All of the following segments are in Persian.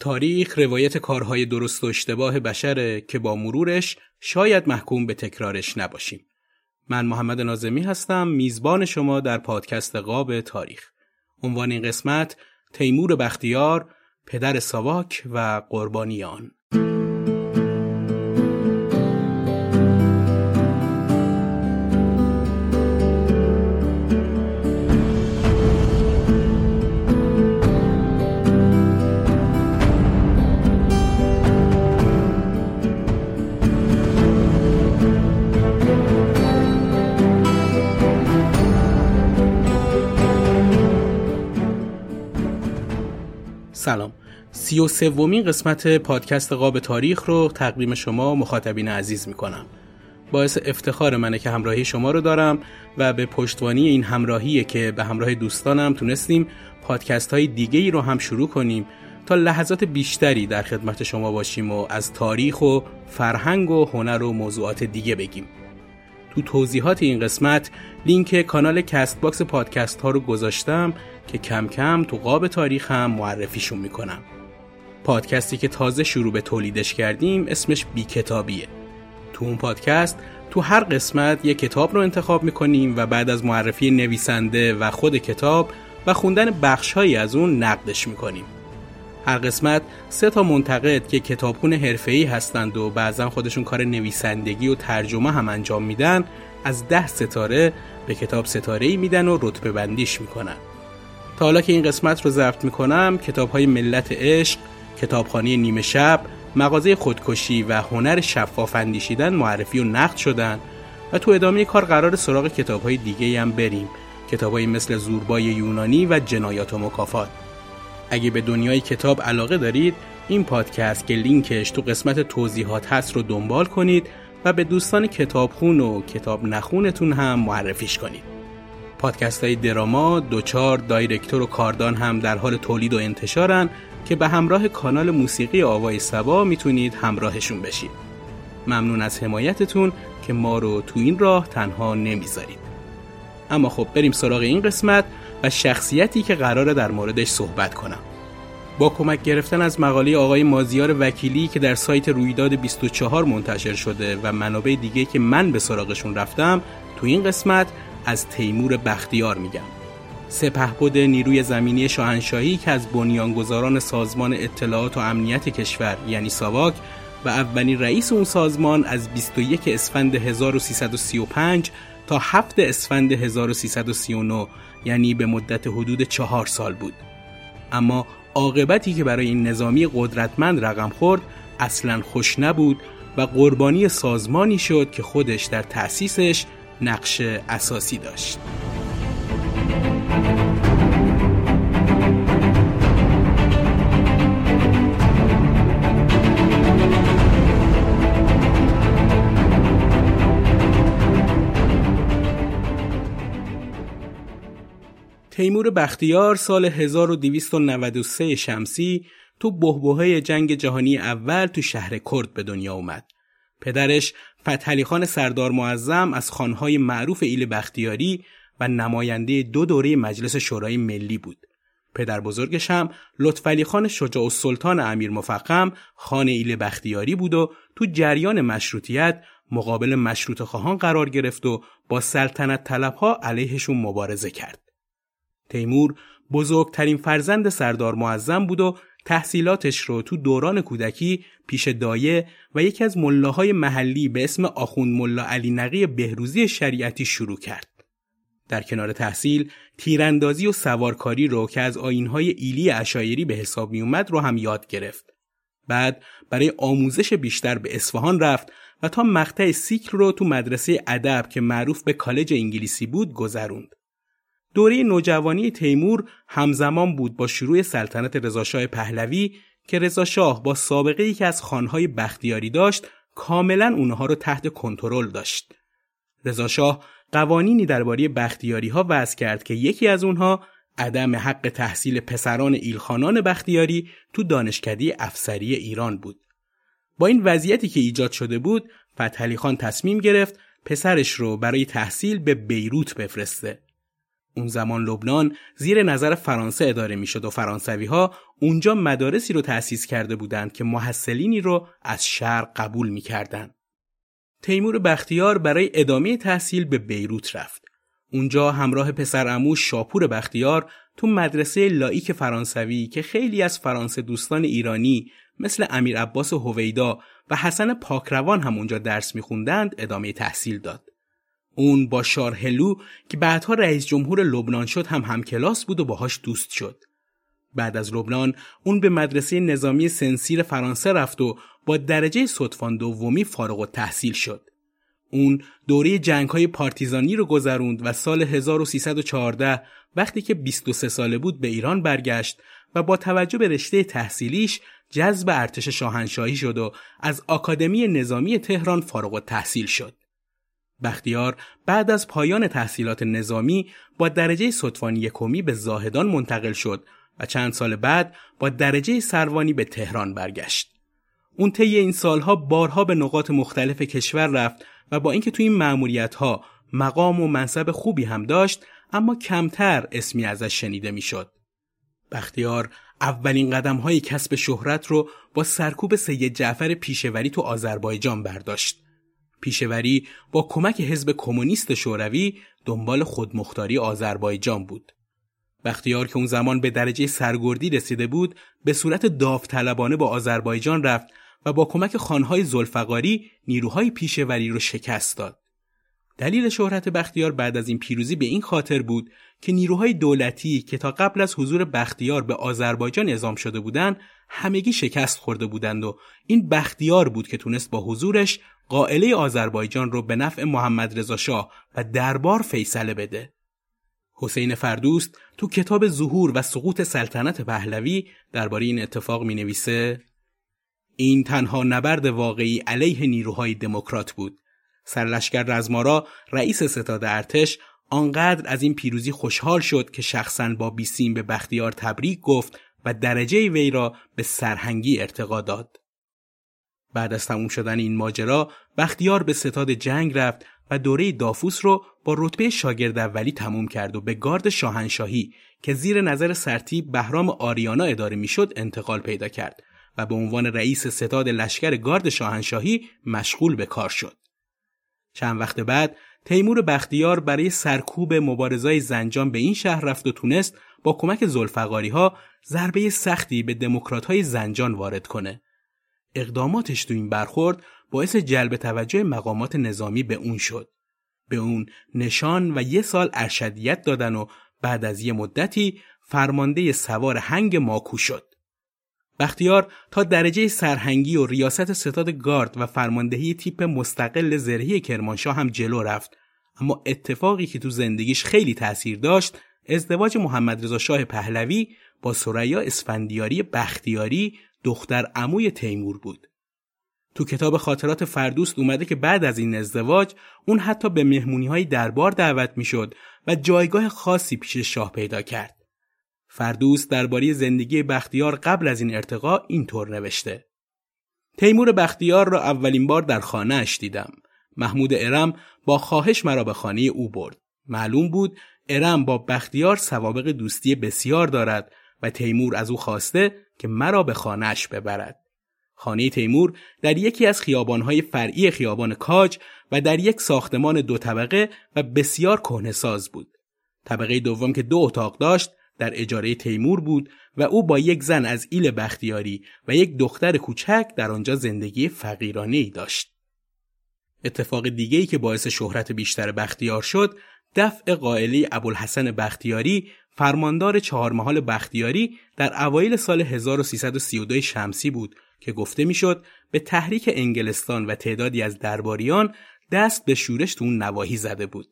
تاریخ روایت کارهای درست و اشتباه بشره که با مرورش شاید محکوم به تکرارش نباشیم. من محمد نازمی هستم میزبان شما در پادکست قاب تاریخ. عنوان این قسمت تیمور بختیار پدر ساواک و قربانیان سلام سی و سومین قسمت پادکست قاب تاریخ رو تقدیم شما مخاطبین عزیز می کنم. باعث افتخار منه که همراهی شما رو دارم و به پشتوانه‌ی این همراهیه که به همراه دوستانم تونستیم پادکست های دیگه ای رو هم شروع کنیم تا لحظات بیشتری در خدمت شما باشیم و از تاریخ و فرهنگ و هنر و موضوعات دیگه بگیم. تو توضیحات این قسمت لینک کانال Castbox پادکست ها رو گذاشتم که کم کم تو قاب تاریخ هم معرفیشون می‌کنم. پادکستی که تازه شروع به تولیدش کردیم اسمش بی کتابیه. تو اون پادکست تو هر قسمت یک کتاب رو انتخاب می‌کنیم و بعد از معرفی نویسنده و خود کتاب و خوندن بخشهایی از اون نقدش می‌کنیم. هر قسمت سه تا منتقد که کتابخون حرفه‌ای هستند و بعضا خودشون کار نویسندگی و ترجمه هم انجام میدن از ده ستاره به کتاب ستاره ای میدن و رتبه بندیش می‌کنن. حالا که این قسمت رو ضبط می‌کنم کتاب های ملت عشق کتابخانه نیمه شب مغازه خودکشی و هنر شفاف اندیشیدن معرفی و نقد شدن و تو ادامه کار قرار سراغ کتاب های دیگه هم بریم. کتاب مثل زوربای یونانی و جنایات و مکافات. اگه به دنیای کتاب علاقه دارید این پادکست که لینکش تو قسمت توضیحات هست رو دنبال کنید و به دوستان کتابخون و کتاب نخونتون هم معرفیش کنید. پادکست های دراما، دوچار، دایرکتور و کاردان هم در حال تولید و انتشارن که به همراه کانال موسیقی آوای سبا می‌تونید همراهشون بشید. ممنون از حمایتتون که ما رو تو این راه تنها نمی‌ذارید. اما خب بریم سراغ این قسمت و شخصیتی که قراره در موردش صحبت کنم. با کمک گرفتن از مقاله آقای مازیار وکیلی که در سایت رویداد 24 منتشر شده و منابع دیگه که من به سراغشون رفتم تو این قسمت از تیمور بختیار میگم. سپهبد نیروی زمینی شاهنشاهی که از بنیانگذاران سازمان اطلاعات و امنیت کشور یعنی ساواک و اولین رئیس اون سازمان از 21 اسفند 1335 تا 7 اسفند 1339 یعنی به مدت حدود چهار سال بود. اما عاقبتی که برای این نظامی قدرتمند رقم خورد اصلا خوش نبود و قربانی سازمانی شد که خودش در تأسیسش نقش اساسی داشت. تیمور بختیار سال 1293 شمسی تو بهبهه جنگ جهانی اول تو شهر کرد به دنیا اومد. پدرش فتحعلی خان سردار معظم از خانهای معروف ایل بختیاری و نماینده دو دوره مجلس شورای ملی بود. پدر بزرگش هم لطفعلی خان شجاع السلطان امیر مفقم خان ایل بختیاری بود و تو جریان مشروطیت مقابل مشروط خواهان قرار گرفت و با سلطنت طلبها علیهشون مبارزه کرد. تیمور بزرگترین فرزند سردار معظم بود و تحصیلاتش رو تو دوران کودکی پیش دایه و یکی از ملاهای محلی به اسم آخوند ملا علی نقی بهروزی شریعتی شروع کرد. در کنار تحصیل تیراندازی و سوارکاری رو که از آینهای ایلی اشایری به حساب می اومد رو هم یاد گرفت. بعد برای آموزش بیشتر به اصفهان رفت و تا مقطع سیکل رو تو مدرسه ادب که معروف به کالج انگلیسی بود گذروند. دوره نوجوانی تیمور همزمان بود با شروع سلطنت رضاشاه پهلوی که رضاشاه با سابقه ای که از خانهای بختیاری داشت کاملا اونها رو تحت کنترل داشت. رضاشاه قوانینی درباره بختیاری ها وضع کرد که یکی از اونها عدم حق تحصیل پسران ایلخانان بختیاری تو دانشکده افسری ایران بود. با این وضعیتی که ایجاد شده بود، فتحعلی خان تصمیم گرفت پسرش رو برای تحصیل به بیروت بفرسته. اون زمان لبنان زیر نظر فرانسه اداره می‌شد و فرانسوی ها اونجا مدارسی رو تأسیس کرده بودند که محصلینی رو از شرق قبول می‌کردند. تیمور بختیار برای ادامه تحصیل به بیروت رفت. اونجا همراه پسر امو شاپور بختیار تو مدرسه لایک فرانسوی که خیلی از فرانسه دوستان ایرانی مثل امیر عباس هویدا و حسن پاکروان هم اونجا درس میخوندند ادامه تحصیل داد. اون با شارهلو که بعدها رئیس جمهور لبنان شد هم همکلاس بود و باهاش دوست شد. بعد از لبنان اون به مدرسه نظامی سنسیر فرانسه رفت و با درجه صدفان دومی فارغ التحصیل شد. اون دوره جنگ های پارتیزانی رو گذروند و سال 1314 وقتی که 23 ساله بود به ایران برگشت و با توجه به رشته تحصیلیش جذب ارتش شاهنشاهی شد و از آکادمی نظامی تهران فارغ التحصیل شد. بختیار بعد از پایان تحصیلات نظامی با درجه صدفانی یکمی به زاهدان منتقل شد و چند سال بعد با درجه سروانی به تهران برگشت. اون طی این سالها بارها به نقاط مختلف کشور رفت و با اینکه توی این معمولیت ها مقام و منصب خوبی هم داشت اما کمتر اسمی ازش شنیده می‌شد. بختیار اولین قدم های کسب شهرت رو با سرکوب سید جعفر پیشوری تو آذربایجان برداشت. پیشوری با کمک حزب کمونیست شوروی دنبال خودمختاری آذربایجان بود. بختیار که اون زمان به درجه سرگردی رسیده بود به صورت داوطلبانه با آذربایجان رفت و با کمک خانهای زلفقاری نیروهای پیشوری رو شکست داد. دلیل شهرت بختیار بعد از این پیروزی به این خاطر بود که نیروهای دولتی که تا قبل از حضور بختیار به آذربایجان اعزام شده بودند همگی شکست خورده بودند و این بختیار بود که تونست با حضورش قائله آذربایجان رو به نفع محمد رضا شاه و دربار فیصله بده. حسین فردوست تو کتاب ظهور و سقوط سلطنت پهلوی درباره این اتفاق می نویسه این تنها نبرد واقعی علیه نیروهای دموکرات بود. سرلشکر رزمارا رئیس ستاد ارتش آنقدر از این پیروزی خوشحال شد که شخصا با بیسیم به بختیار تبریک گفت و درجه وی را به سرهنگی ارتقا داد. بعد از تموم شدن این ماجرا بختیار به ستاد جنگ رفت و دوره دافوس رو با رتبه شاگرد اولی تموم کرد و به گارد شاهنشاهی که زیر نظر سرتیب بهرام آریانا اداره می‌شد انتقال پیدا کرد و به عنوان رئیس ستاد لشکر گارد شاهنشاهی مشغول به کار شد. چند وقت بعد تیمور بختیار برای سرکوب مبارزای زنجان به این شهر رفت و تونست با کمک زلفقاری ها ضربه سختی به دموکرات های زنجان وارد کنه. اقداماتش تو این برخورد باعث جلب توجه مقامات نظامی به اون شد. به اون نشان و یه سال ارشدیت دادن و بعد از یه مدتی فرمانده سوار هنگ ماکو شد. بختیار تا درجه سرهنگی و ریاست ستاد گارد و فرماندهی تیپ مستقل زرهی کرمانشاه هم جلو رفت اما اتفاقی که تو زندگیش خیلی تاثیر داشت ازدواج محمد رضا شاه پهلوی با سریا اسفندیاری بختیاری دختر عموی تیمور بود. تو کتاب خاطرات فردوست اومده که بعد از این ازدواج اون حتی به مهمونی های دربار دعوت می‌شد و جایگاه خاصی پیش شاه پیدا کرد. فردوست درباره زندگی بختیار قبل از این ارتقا اینطور نوشته. تیمور بختیار را اولین بار در خانه اش دیدم. محمود ارم با خواهش مرا به خانه او برد. معلوم بود ارم با بختیار سوابق دوستی بسیار دارد و تیمور از او خواسته که مرا به خانهش ببرد. خانه تیمور در یکی از خیابانهای فرعی خیابان کاج و در یک ساختمان دو طبقه و بسیار کهنساز بود. طبقه دوم که دو اتاق داشت در اجاره تیمور بود و او با یک زن از ایل بختیاری و یک دختر کوچک در آنجا زندگی فقیرانه ای داشت. اتفاق دیگه که باعث شهرت بیشتر بختیار شد دفع قائلی ابوالحسن بختیاری فرماندار چهار محال بختیاری در اوایل سال 1332 شمسی بود که گفته می‌شد به تحریک انگلستان و تعدادی از درباریان دست به شورش تو اون نواحی زده بود.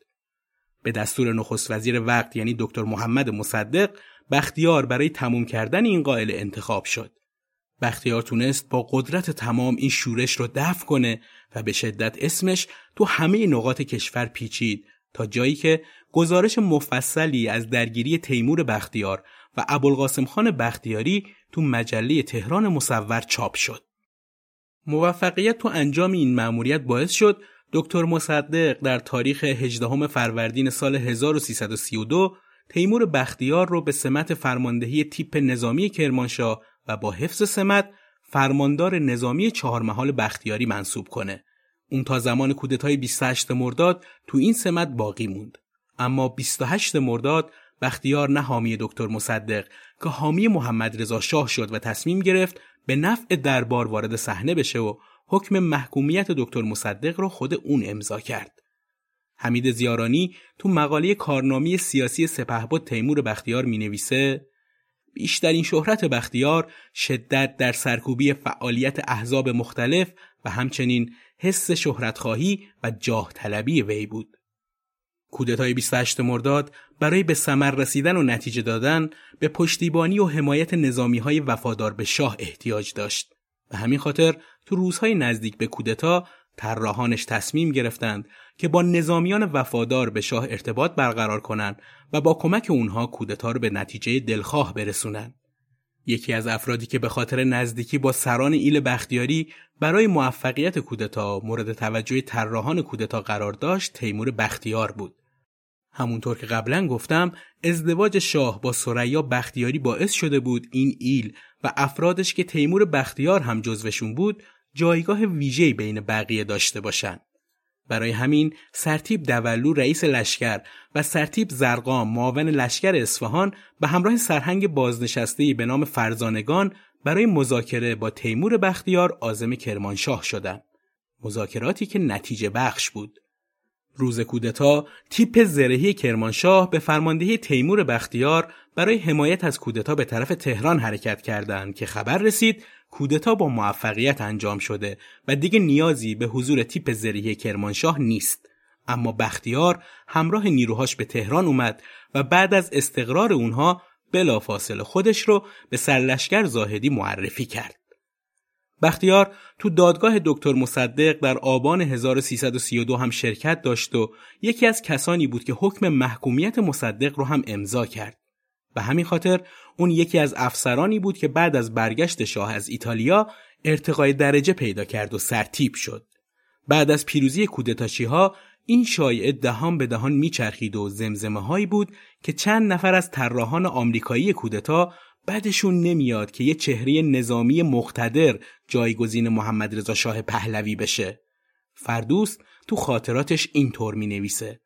به دستور نخست وزیر وقت یعنی دکتر محمد مصدق بختیار برای تموم کردن این قائل انتخاب شد. بختیار تونست با قدرت تمام این شورش رو دفع کنه و به شدت اسمش تو همه نقاط کشور پیچید تا جایی که گزارش مفصلی از درگیری تیمور بختیار و ابوالقاسم خان بختیاری تو مجله تهران مصور چاپ شد. موفقیت تو انجام این مأموریت باعث شد دکتر مصدق در تاریخ 18 فروردین سال 1332 تیمور بختیار رو به سمت فرماندهی تیپ نظامی کرمانشاه و با حفظ سمت فرماندار نظامی چهار محال بختیاری منصوب کنه. اون تا زمان کودتای 28 مرداد تو این سمت باقی موند. اما 28 مرداد بختیار نه حامی دکتر مصدق که حامی محمد رضا شاه شد و تصمیم گرفت به نفع دربار وارد صحنه بشه و حکم محکومیت دکتر مصدق رو خود اون امضا کرد. حمید زیارانی تو مقاله کارنامه سیاسی سپهبد تیمور بختیار می نویسه بیشترین شهرت بختیار شدت در سرکوبی فعالیت احزاب مختلف و همچنین حس شهرتخواهی و جاه طلبی وی بود. کودتای 28 مرداد برای به ثمر رسیدن و نتیجه دادن به پشتیبانی و حمایت نظامی های وفادار به شاه احتیاج داشت. به همین خاطر تو روزهای نزدیک به کودتا طراحانش تصمیم گرفتند که با نظامیان وفادار به شاه ارتباط برقرار کنند و با کمک اونها کودتا رو به نتیجه دلخواه برسونند. یکی از افرادی که به خاطر نزدیکی با سران ایل بختیاری برای موفقیت کودتا مورد توجه طراحان کودتا قرار داشت تیمور بختیار بود. همونطور که قبلا گفتم ازدواج شاه با سریا بختیاری باعث شده بود این ایل و افرادش که تیمور بختیار هم جزوشون بود جایگاه ویژه‌ای بین بقیه داشته باشند. برای همین سرتیب دولو رئیس لشکر و سرتیب زرقام معاون لشکر اصفهان به همراه سرهنگ بازنشسته به نام فرزانگان برای مذاکره با تیمور بختیار آزم کرمانشاه شدند. مذاکراتی که نتیجه بخش بود. روز کودتا تیپ زرهی کرمانشاه به فرماندهی تیمور بختیار برای حمایت از کودتا به طرف تهران حرکت کردند که خبر رسید کودتا با موفقیت انجام شده و دیگه نیازی به حضور تیپ زرهی کرمانشاه نیست اما بختیار همراه نیروهاش به تهران اومد و بعد از استقرار اونها بلافاصله خودش رو به سرلشکر زاهدی معرفی کرد بختیار تو دادگاه دکتر مصدق در آبان 1332 هم شرکت داشت و یکی از کسانی بود که حکم محکومیت مصدق رو هم امضا کرد. به همین خاطر اون یکی از افسرانی بود که بعد از برگشت شاه از ایتالیا ارتقای درجه پیدا کرد و سرتیب شد. بعد از پیروزی کودتاشی ها این شایعه دهان به دهان میچرخید و زمزمه هایی بود که چند نفر از طراحان آمریکایی کودتا بعدشون نمیاد که یه چهره نظامی مقتدر جایگزین محمد رضا شاه پهلوی بشه. فردوست تو خاطراتش اینطور می نویسه.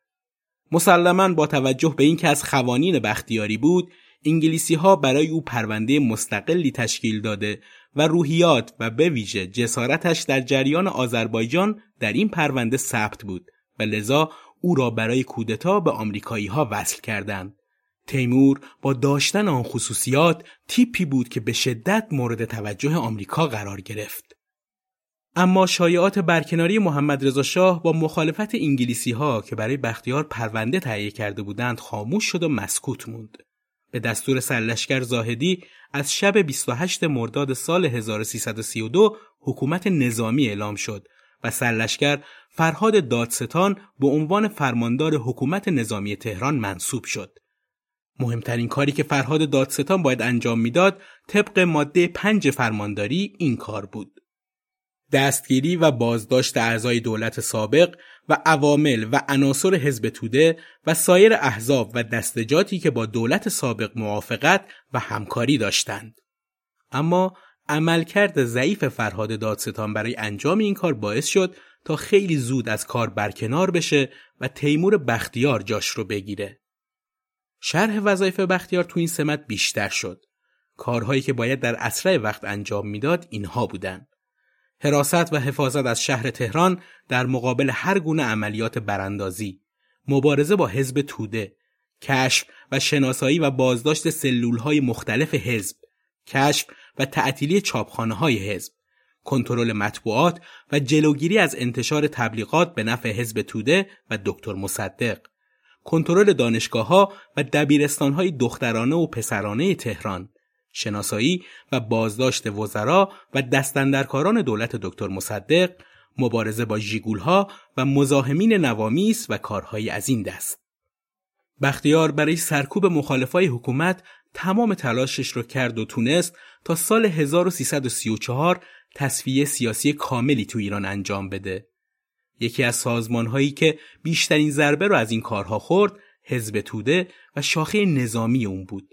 مسلما با توجه به اینکه از خوانین بختیاری بود انگلیسی ها برای او پرونده مستقلی تشکیل داده و روحیات و به ویژه جسارتش در جریان آذربایجان در این پرونده ثبت بود و لذا او را برای کودتا به آمریکایی ها وصل کردند. تیمور با داشتن آن خصوصیات تیپی بود که به شدت مورد توجه آمریکا قرار گرفت. اما شایعات برکناری محمد رضا شاه با مخالفت انگلیسی ها که برای بختیار پرونده تهیه کرده بودند خاموش شد و مسکوت موند. به دستور سرلشکر زاهدی از شب 28 مرداد سال 1332 حکومت نظامی اعلام شد و سرلشکر فرهاد دادستان به عنوان فرماندار حکومت نظامی تهران منصوب شد. مهمترین کاری که فرهاد دادستان باید انجام می‌داد طبق ماده پنج فرمانداری این کار بود. دستگیری و بازداشت اعضای دولت سابق و عوامل و عناصر حزب توده و سایر احزاب و دستجاتی که با دولت سابق موافقت و همکاری داشتند. اما عملکرد ضعیف فرهاد دادستان برای انجام این کار باعث شد تا خیلی زود از کار برکنار بشه و تیمور بختیار جاش رو بگیره. شرح وظایف بختیار تو این سمت بیشتر شد. کارهایی که باید در اسرع وقت انجام می‌داد اینها بودند. حراست و حفاظت از شهر تهران در مقابل هر گونه عملیات براندازی، مبارزه با حزب توده، کشف و شناسایی و بازداشت سلول های مختلف حزب، کشف و تعطیلی چاپخانه های حزب، کنترل مطبوعات و جلوگیری از انتشار تبلیغات به نفع حزب توده و دکتر مصدق، کنترل دانشگاه ها و دبیرستان های دخترانه و پسرانه تهران، شناسایی و بازداشت وزرا و دستندرکاران دولت دکتر مصدق، مبارزه با ژیگولها و مزاحمین نوامیس و کارهایی از این دست. بختیار برای سرکوب مخالفای حکومت تمام تلاشش رو کرد و تونست تا سال 1334 تصفیه سیاسی کاملی تو ایران انجام بده. یکی از سازمانهایی که بیشترین ضربه رو از این کارها خورد حزب توده و شاخه نظامی اون بود.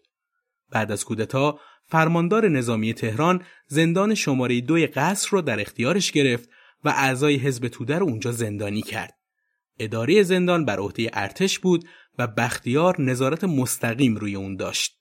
بعد از کودتا فرماندار نظامی تهران زندان شماره دوی قصر رو در اختیارش گرفت و اعضای حزب توده رو اونجا زندانی کرد. اداره زندان بر عهده ارتش بود و بختیار نظارت مستقیم روی اون داشت.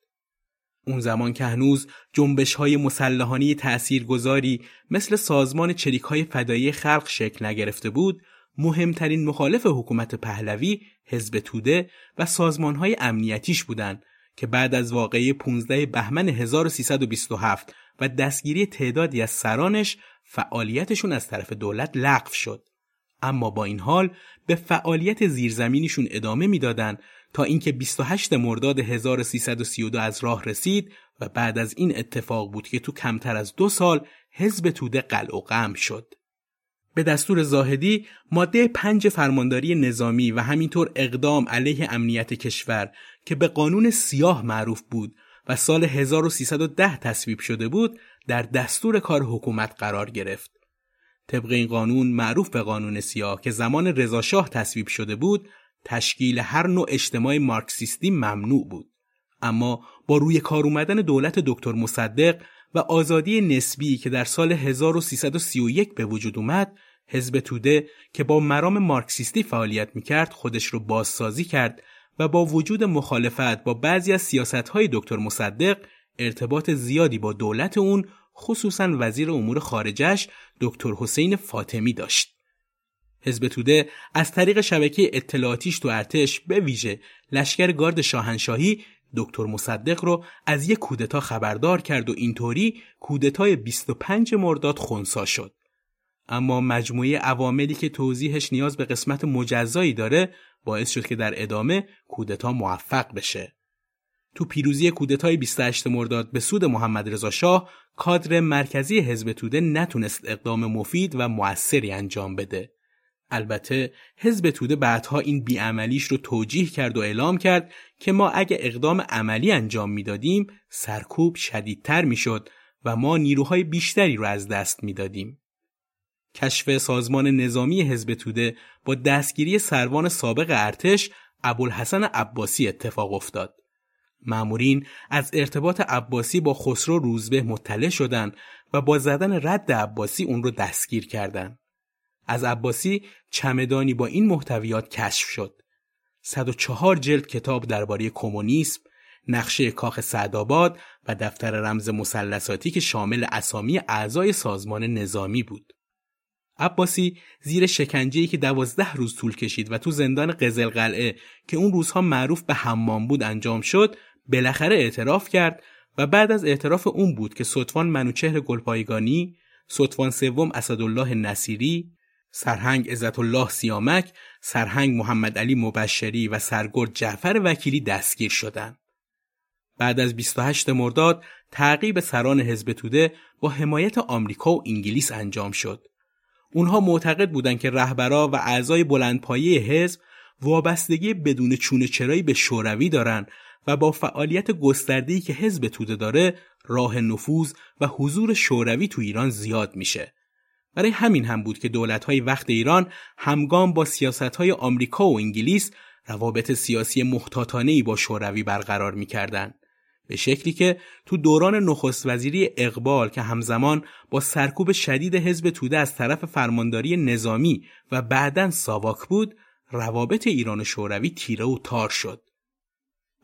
اون زمان که هنوز جنبش های مسلحانی تأثیرگذاری مثل سازمان چریک های فدایی خلق شکل نگرفته بود، مهمترین مخالف حکومت پهلوی حزب توده و سازمان های امنیتیش بودند که بعد از واقعه 15 بهمن 1327 و دستگیری تعدادی از سرانش فعالیتشون از طرف دولت لغو شد. اما با این حال به فعالیت زیرزمینیشون ادامه می‌دادند تا اینکه 28 مرداد 1332 از راه رسید و بعد از این اتفاق بود که تو کمتر از دو سال حزب توده قلع و قم شد. به دستور زاهدی ماده پنج فرمانداری نظامی و همینطور اقدام علیه امنیت کشور که به قانون سیاه معروف بود و سال 1310 تصویب شده بود در دستور کار حکومت قرار گرفت. طبق این قانون معروف به قانون سیاه که زمان رضاشاه تصویب شده بود تشکیل هر نوع اجتماع مارکسیستی ممنوع بود اما با روی کار اومدن دولت دکتر مصدق و آزادی نسبی که در سال 1331 به وجود اومد حزب توده که با مرام مارکسیستی فعالیت می‌کرد خودش رو بازسازی کرد و با وجود مخالفت با بعضی از سیاستهای دکتر مصدق ارتباط زیادی با دولت اون خصوصا وزیر امور خارجش دکتر حسین فاطمی داشت. حزب توده از طریق شبکه اطلاعاتیش تو ارتش به ویژه لشکر گارد شاهنشاهی دکتر مصدق رو از یک کودتا خبردار کرد و اینطوری کودتای 25 مرداد خونسا شد. اما مجموعه عواملی که توضیحش نیاز به قسمت مجزایی داره باعث شد که در ادامه کودتا موفق بشه. تو پیروزی کودتای 28 مرداد به سود محمد رضا شاه کادر مرکزی حزب توده نتونست اقدام مفید و موثری انجام بده. البته حزب توده بعدها این بیعملیش رو توجیه کرد و اعلام کرد که ما اگه اقدام عملی انجام می‌دادیم سرکوب شدیدتر می‌شد و ما نیروهای بیشتری رو از دست می‌دادیم. کشف سازمان نظامی حزب توده با دستگیری سروان سابق ارتش ابوالحسن عباسی اتفاق افتاد. معمورین از ارتباط عباسی با خسرو روزبه مطلع شدند و با زدن رد عباسی اون رو دستگیر کردند. از عباسی چمدانی با این محتویات کشف شد. 104 جلد کتاب درباره کمونیسم، نقشه کاخ سعدآباد و دفتر رمز مثلثاتی که شامل اسامی اعضای سازمان نظامی بود. عباسی زیر شکنجه‌ای که دوازده روز طول کشید و تو زندان قزل قلعه که اون روزها معروف به حمام بود انجام شد بالاخره اعتراف کرد و بعد از اعتراف اون بود که سطفان منوچهر گلپایگانی، سطفان سوم اسدالله نصیری، سرهنگ عزت الله سیامک، سرهنگ محمد علی مبشری و سرگرد جعفر وکیلی دستگیر شدند. بعد از 28 مرداد تعقیب سران حزب توده با حمایت آمریکا و انگلیس انجام شد. اونها معتقد بودند که رهبرا و اعضای بلندپایه حزب وابستگی بدون چونه چرایی به شوروی دارند و با فعالیت گسترده‌ای که حزب توده داره راه نفوذ و حضور شوروی تو ایران زیاد میشه. برای همین هم بود که دولت‌های وقت ایران همگام با سیاست‌های آمریکا و انگلیس روابط سیاسی محتاطانه‌ای با شوروی برقرار می‌کردند. به شکلی که تو دوران نخست وزیری اقبال که همزمان با سرکوب شدید حزب توده از طرف فرمانداری نظامی و بعدا ساواک بود روابط ایران و شوروی تیره و تار شد.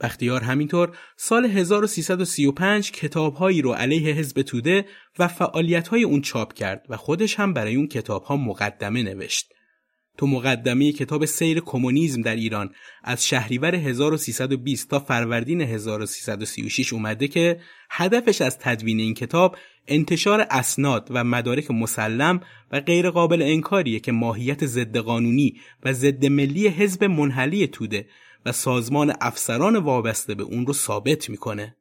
بختیار همینطور سال 1335 کتابهایی رو علیه حزب توده و فعالیت‌های اون چاپ کرد و خودش هم برای اون کتابها مقدمه نوشت. تو مقدمه کتاب سیر کمونیسم در ایران از شهریور 1320 تا فروردین 1336 اومده که هدفش از تدوین این کتاب انتشار اسناد و مدارک مسلم و غیر قابل انکاریه که ماهیت ضد قانونی و ضد ملی حزب منحلی توده و سازمان افسران وابسته به اون رو ثابت می‌کنه.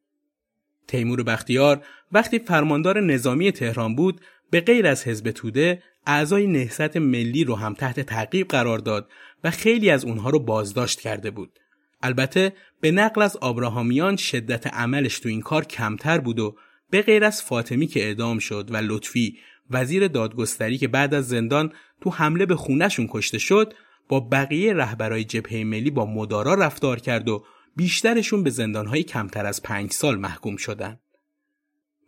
تیمور بختیار وقتی فرماندار نظامی تهران بود به غیر از حزب توده اعضای نهضت ملی رو هم تحت تعقیب قرار داد و خیلی از اونها رو بازداشت کرده بود. البته به نقل از آبراهامیان شدت عملش تو این کار کمتر بود و به غیر از فاطمی که اعدام شد و لطفی وزیر دادگستری که بعد از زندان تو حمله به خونشون کشته شد با بقیه رهبرای جبهه ملی با مدارا رفتار کرد و بیشترشون به زندانهای کمتر از پنج سال محکوم شدند.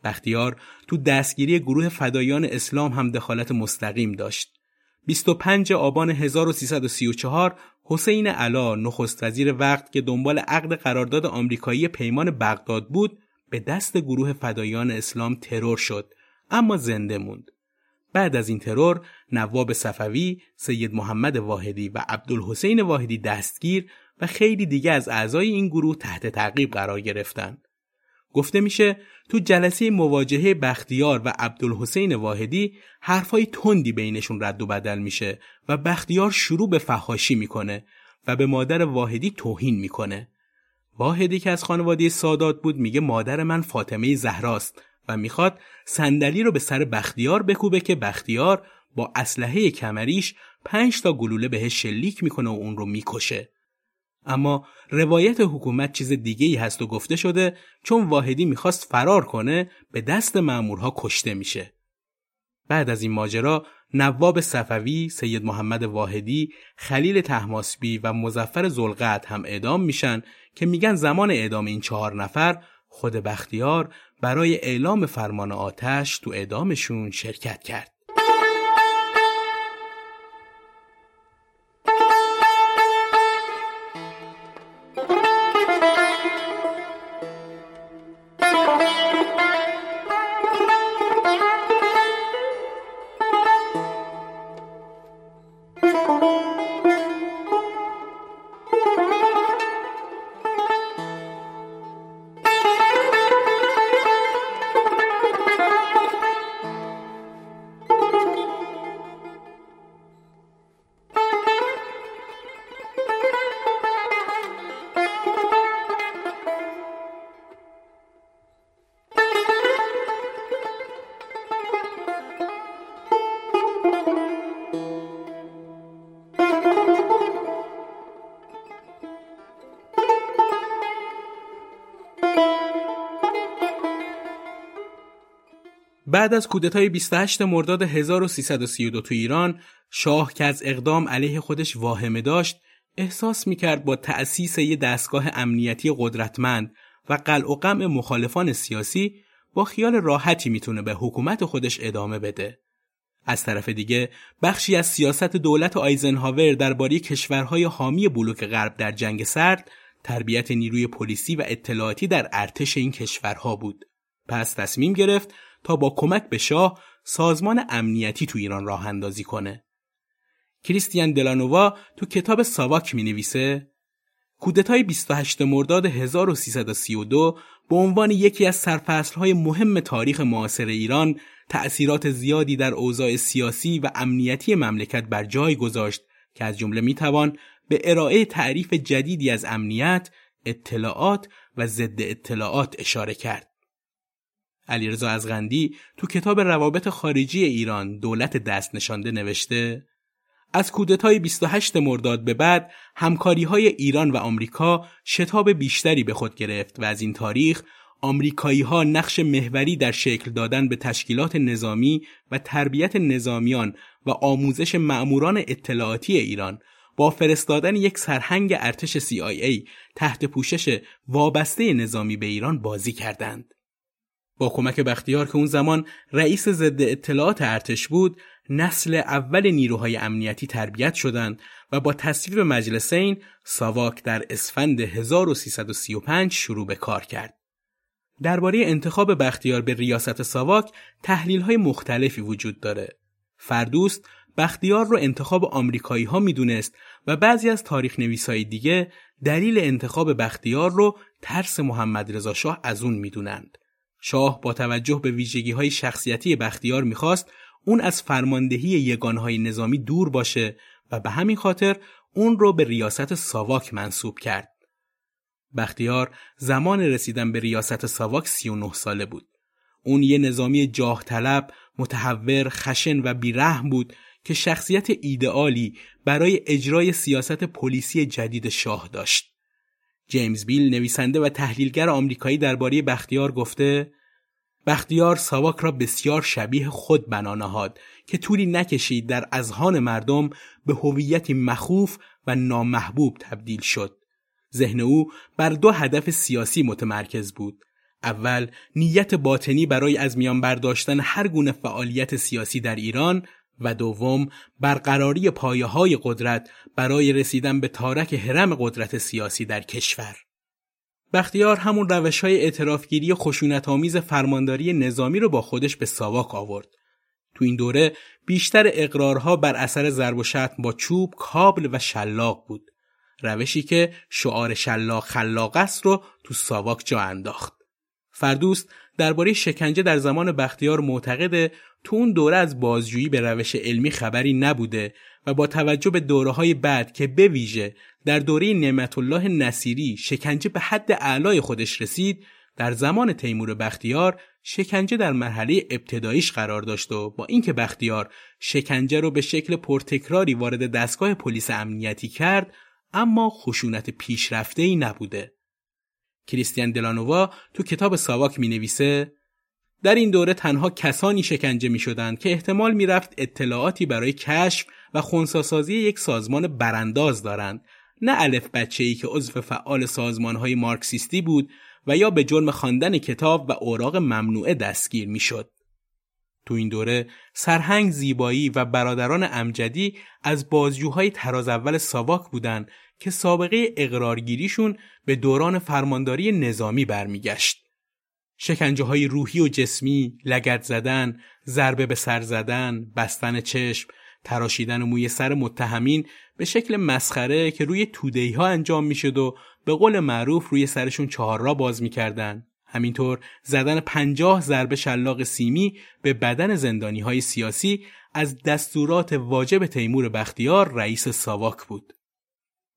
بختیار تو دستگیری گروه فدایان اسلام هم دخالت مستقیم داشت. 25 آبان 1334 حسین علا نخست وزیر وقت که دنبال عقد قرارداد آمریکایی پیمان بغداد بود به دست گروه فدایان اسلام ترور شد اما زنده موند. بعد از این ترور نواب صفوی، سید محمد واحدی و عبدالحسین واحدی دستگیر و خیلی دیگه از اعضای این گروه تحت تعقیب قرار گرفتند. گفته میشه تو جلسه مواجهه بختیار و عبدالحسین واحدی حرفای تندی بینشون رد و بدل میشه و بختیار شروع به فحاشی می‌کنه و به مادر واحدی توهین می‌کنه. واحدی که از خانواده سادات بود میگه مادر من فاطمه زهراست و می‌خواد صندلی رو به سر بختیار بکوبه که بختیار با اسلحه کمریش پنج تا گلوله بهش شلیک می‌کنه و اون رو می‌کشه. اما روایت حکومت چیز دیگه ای هست و گفته شده چون واحدی می‌خواست فرار کنه به دست مامورها کشته میشه. بعد از این ماجرا نواب صفوی، سید محمد واحدی، خلیل تحماسبی و مزفر زلقت هم اعدام میشن که میگن زمان اعدام این چهار نفر خود بختیار برای اعلام فرمان آتش تو اعدامشون شرکت کرد. بعد از کودتای 28 مرداد 1332 تو ایران شاه که از اقدام علیه خودش واهمه داشت احساس می‌کرد با تأسیس یه دستگاه امنیتی قدرتمند و قلع و قمع مخالفان سیاسی با خیال راحتی می‌تونه به حکومت خودش ادامه بده. از طرف دیگه بخشی از سیاست دولت آیزنهاور درباره کشورهای حامی بلوک غرب در جنگ سرد تربیت نیروی پلیسی و اطلاعاتی در ارتش این کشورها بود. پس تصمیم گرفت تا با کمک به شاه سازمان امنیتی تو ایران راه اندازی کنه. کریستیان دلانووا تو کتاب ساواک می نویسه کودتای 28 مرداد 1332 به عنوان یکی از سرفصلهای مهم تاریخ معاصر ایران تأثیرات زیادی در اوضاع سیاسی و امنیتی مملکت بر جای گذاشت که از جمله می‌توان به ارائه تعریف جدیدی از امنیت، اطلاعات و ضد اطلاعات اشاره کرد. علیرضا ازغندی تو کتاب روابط خارجی ایران دولت دست نشانده نوشته از کودتای 28 مرداد به بعد همکاری های ایران و آمریکا شتاب بیشتری به خود گرفت و از این تاریخ آمریکایی ها نقش محوری در شکل دادن به تشکیلات نظامی و تربیت نظامیان و آموزش معموران اطلاعاتی ایران با فرستادن یک سرهنگ ارتش CIA تحت پوشش وابسته نظامی به ایران بازی کردند. با کمک بختیار که اون زمان رئیس ضد اطلاعات ارتش بود نسل اول نیروهای امنیتی تربیت شدند و با تصویب مجلسین ساواک در اسفند 1335 شروع به کار کرد. درباره انتخاب بختیار به ریاست ساواک تحلیل های مختلفی وجود داره. فردوست بختیار رو انتخاب آمریکایی ها می‌دونست و بعضی از تاریخ نویسای دیگه دلیل انتخاب بختیار رو ترس محمد رضا شاه از اون می‌دونند. شاه با توجه به ویژگی های شخصیتی بختیار می‌خواست اون از فرماندهی یگانهای نظامی دور باشه و به همین خاطر اون رو به ریاست ساواک منصوب کرد. بختیار زمان رسیدن به ریاست ساواک 39 ساله بود. اون یه نظامی جاه طلب، متحور، خشن و بیرحم بود که شخصیت ایدئالی برای اجرای سیاست پلیسی جدید شاه داشت. جیمز بیل نویسنده و تحلیلگر آمریکایی درباره بختیار گفته بختیار ساواک را بسیار شبیه خود بنا نهاد که طولی نکشید در اذهان مردم به هویتی مخوف و نامحبوب تبدیل شد. ذهن او بر دو هدف سیاسی متمرکز بود. اول نیت باطنی برای از میان برداشتن هر گونه فعالیت سیاسی در ایران و دوم برقراری پایه های قدرت برای رسیدن به تارک حرم قدرت سیاسی در کشور. بختیار همون روش های اعترافگیری خشونت آمیز فرمانداری نظامی رو با خودش به ساواک آورد. تو این دوره بیشتر اقرارها بر اثر ضرب و شتم با چوب، کابل و شلاق بود. روشی که شعار شلاق خلاق است رو تو ساواک جا انداخت. فردوست درباره شکنجه در زمان بختیار معتقده تو اون دوره از بازجویی به روش علمی خبری نبوده و با توجه به دوره های بعد که به ویژه در دوره نعمت الله نصیری شکنجه به حد اعلای خودش رسید در زمان تیمور بختیار شکنجه در مرحله ابتداییش قرار داشت و با اینکه بختیار شکنجه رو به شکل پرتکراری وارد دستگاه پلیس امنیتی کرد اما خشونت پیشرفته ای نبوده. کریستیان دلانووا تو کتاب ساواک می نویسه در این دوره تنها کسانی شکنجه می شدند که احتمال می رفت اطلاعاتی برای کشف و خونساسازی یک سازمان برانداز دارند نه الف بچه ای که عضو فعال سازمان های مارکسیستی بود و یا به جرم خواندن کتاب و اوراق ممنوعه دستگیر می شد. تو این دوره سرهنگ زیبایی و برادران امجدی از بازجوهای تراز اول ساواک بودند که سابقه اقرارگیریشون به دوران فرمانداری نظامی برمیگشت. شکنجه های روحی و جسمی، لگت زدن، ضربه به سر زدن، بستن چشم، تراشیدن موی سر متهمین به شکل مسخره که روی تودهی ها انجام می‌شد و به قول معروف روی سرشون چهار را باز می‌کردن. همینطور زدن پنجاه ضربه شلاق سیمی به بدن زندانی های سیاسی از دستورات واجب تیمور بختیار رئیس ساواک بود.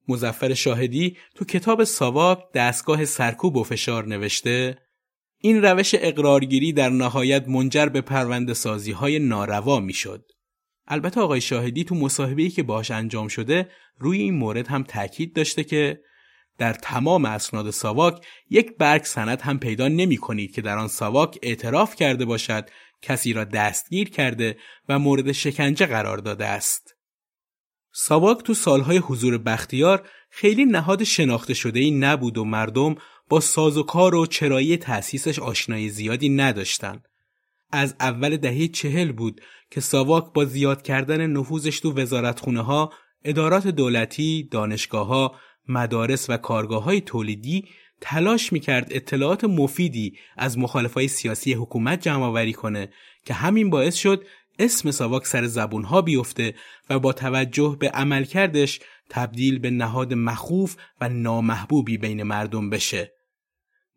مزفر شاهدی تو کتاب ساواک دستگاه سرکوب و فشار نوشته این روش اقرارگیری در نهایت منجر به پرونده سازی های ناروا می‌شد. البته آقای شاهدی تو مصاحبه‌ای که باش انجام شده روی این مورد هم تاکید داشته که در تمام اسناد ساواک یک برگ سند هم پیدا نمی کنید که در آن ساواک اعتراف کرده باشد کسی را دستگیر کرده و مورد شکنجه قرار داده است. ساواک تو سالهای حضور بختیار خیلی نهاد شناخته شده ای نبود و مردم با سازوکار و چرایی تأسیسش آشنایی زیادی نداشتند. از اول دهه چهل بود که ساواک با زیاد کردن نفوذش تو وزارتخونه ها، ادارات دولتی، دانشگاه ها، مدارس و کارگاه های تولیدی تلاش می‌کرد اطلاعات مفیدی از مخالفای سیاسی حکومت جمع آوری کنه که همین باعث شد اسم ساواک سر زبون ها بیفته و با توجه به عملکردش تبدیل به نهاد مخوف و نامحبوبی بین مردم بشه.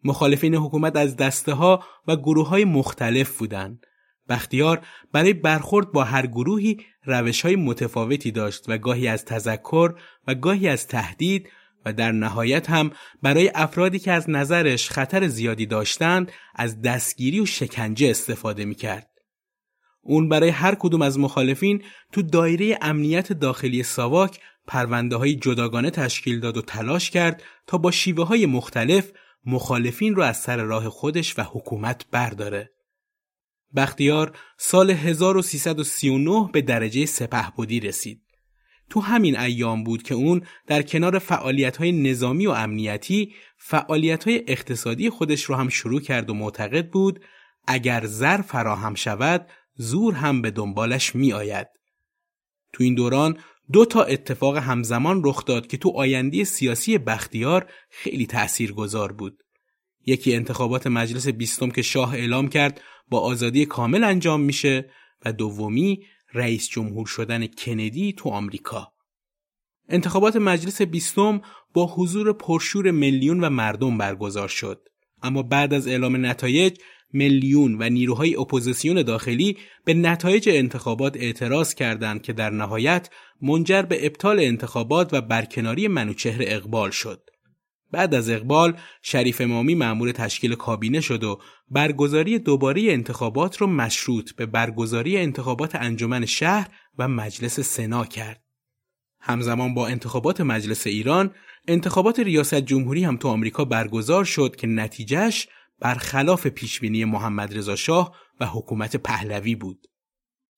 مخالفین حکومت از دسته ها و گروه های مختلف بودند. بختیار برای برخورد با هر گروهی روش های متفاوتی داشت و گاهی از تذکر و گاهی از تهدید و در نهایت هم برای افرادی که از نظرش خطر زیادی داشتند از دستگیری و شکنجه استفاده می کرد. اون برای هر کدوم از مخالفین تو دایره امنیت داخلی ساواک پرونده های جداگانه تشکیل داد و تلاش کرد تا با شیوه های مختلف مخالفین رو از سر راه خودش و حکومت برداره. بختیار سال 1339 به درجه سپهبدی رسید. تو همین ایام بود که اون در کنار فعالیت های نظامی و امنیتی فعالیت های اقتصادی خودش رو هم شروع کرد و معتقد بود اگر زر فراهم شود زور هم به دنبالش می آید. تو این دوران دو تا اتفاق همزمان رخ داد که تو آینده سیاسی بختیار خیلی تأثیر گذار بود. یکی انتخابات مجلس بیستم که شاه اعلام کرد با آزادی کامل انجام میشه و دومی رئیس جمهور شدن کندی تو آمریکا. انتخابات مجلس بیستم با حضور پرشور میلیون و مردم برگزار شد. اما بعد از اعلام نتایج ملیون و نیروهای اپوزیسیون داخلی به نتایج انتخابات اعتراض کردند که در نهایت منجر به ابطال انتخابات و برکناری منوچهر اقبال شد. بعد از اقبال شریف امامی مأمور تشکیل کابینه شد و برگزاری دوباره انتخابات را مشروط به برگزاری انتخابات انجمن شهر و مجلس سنا کرد. همزمان با انتخابات مجلس ایران انتخابات ریاست جمهوری هم تو آمریکا برگزار شد که نتیجهش برخلاف پیشبینی محمد رضا شاه و حکومت پهلوی بود.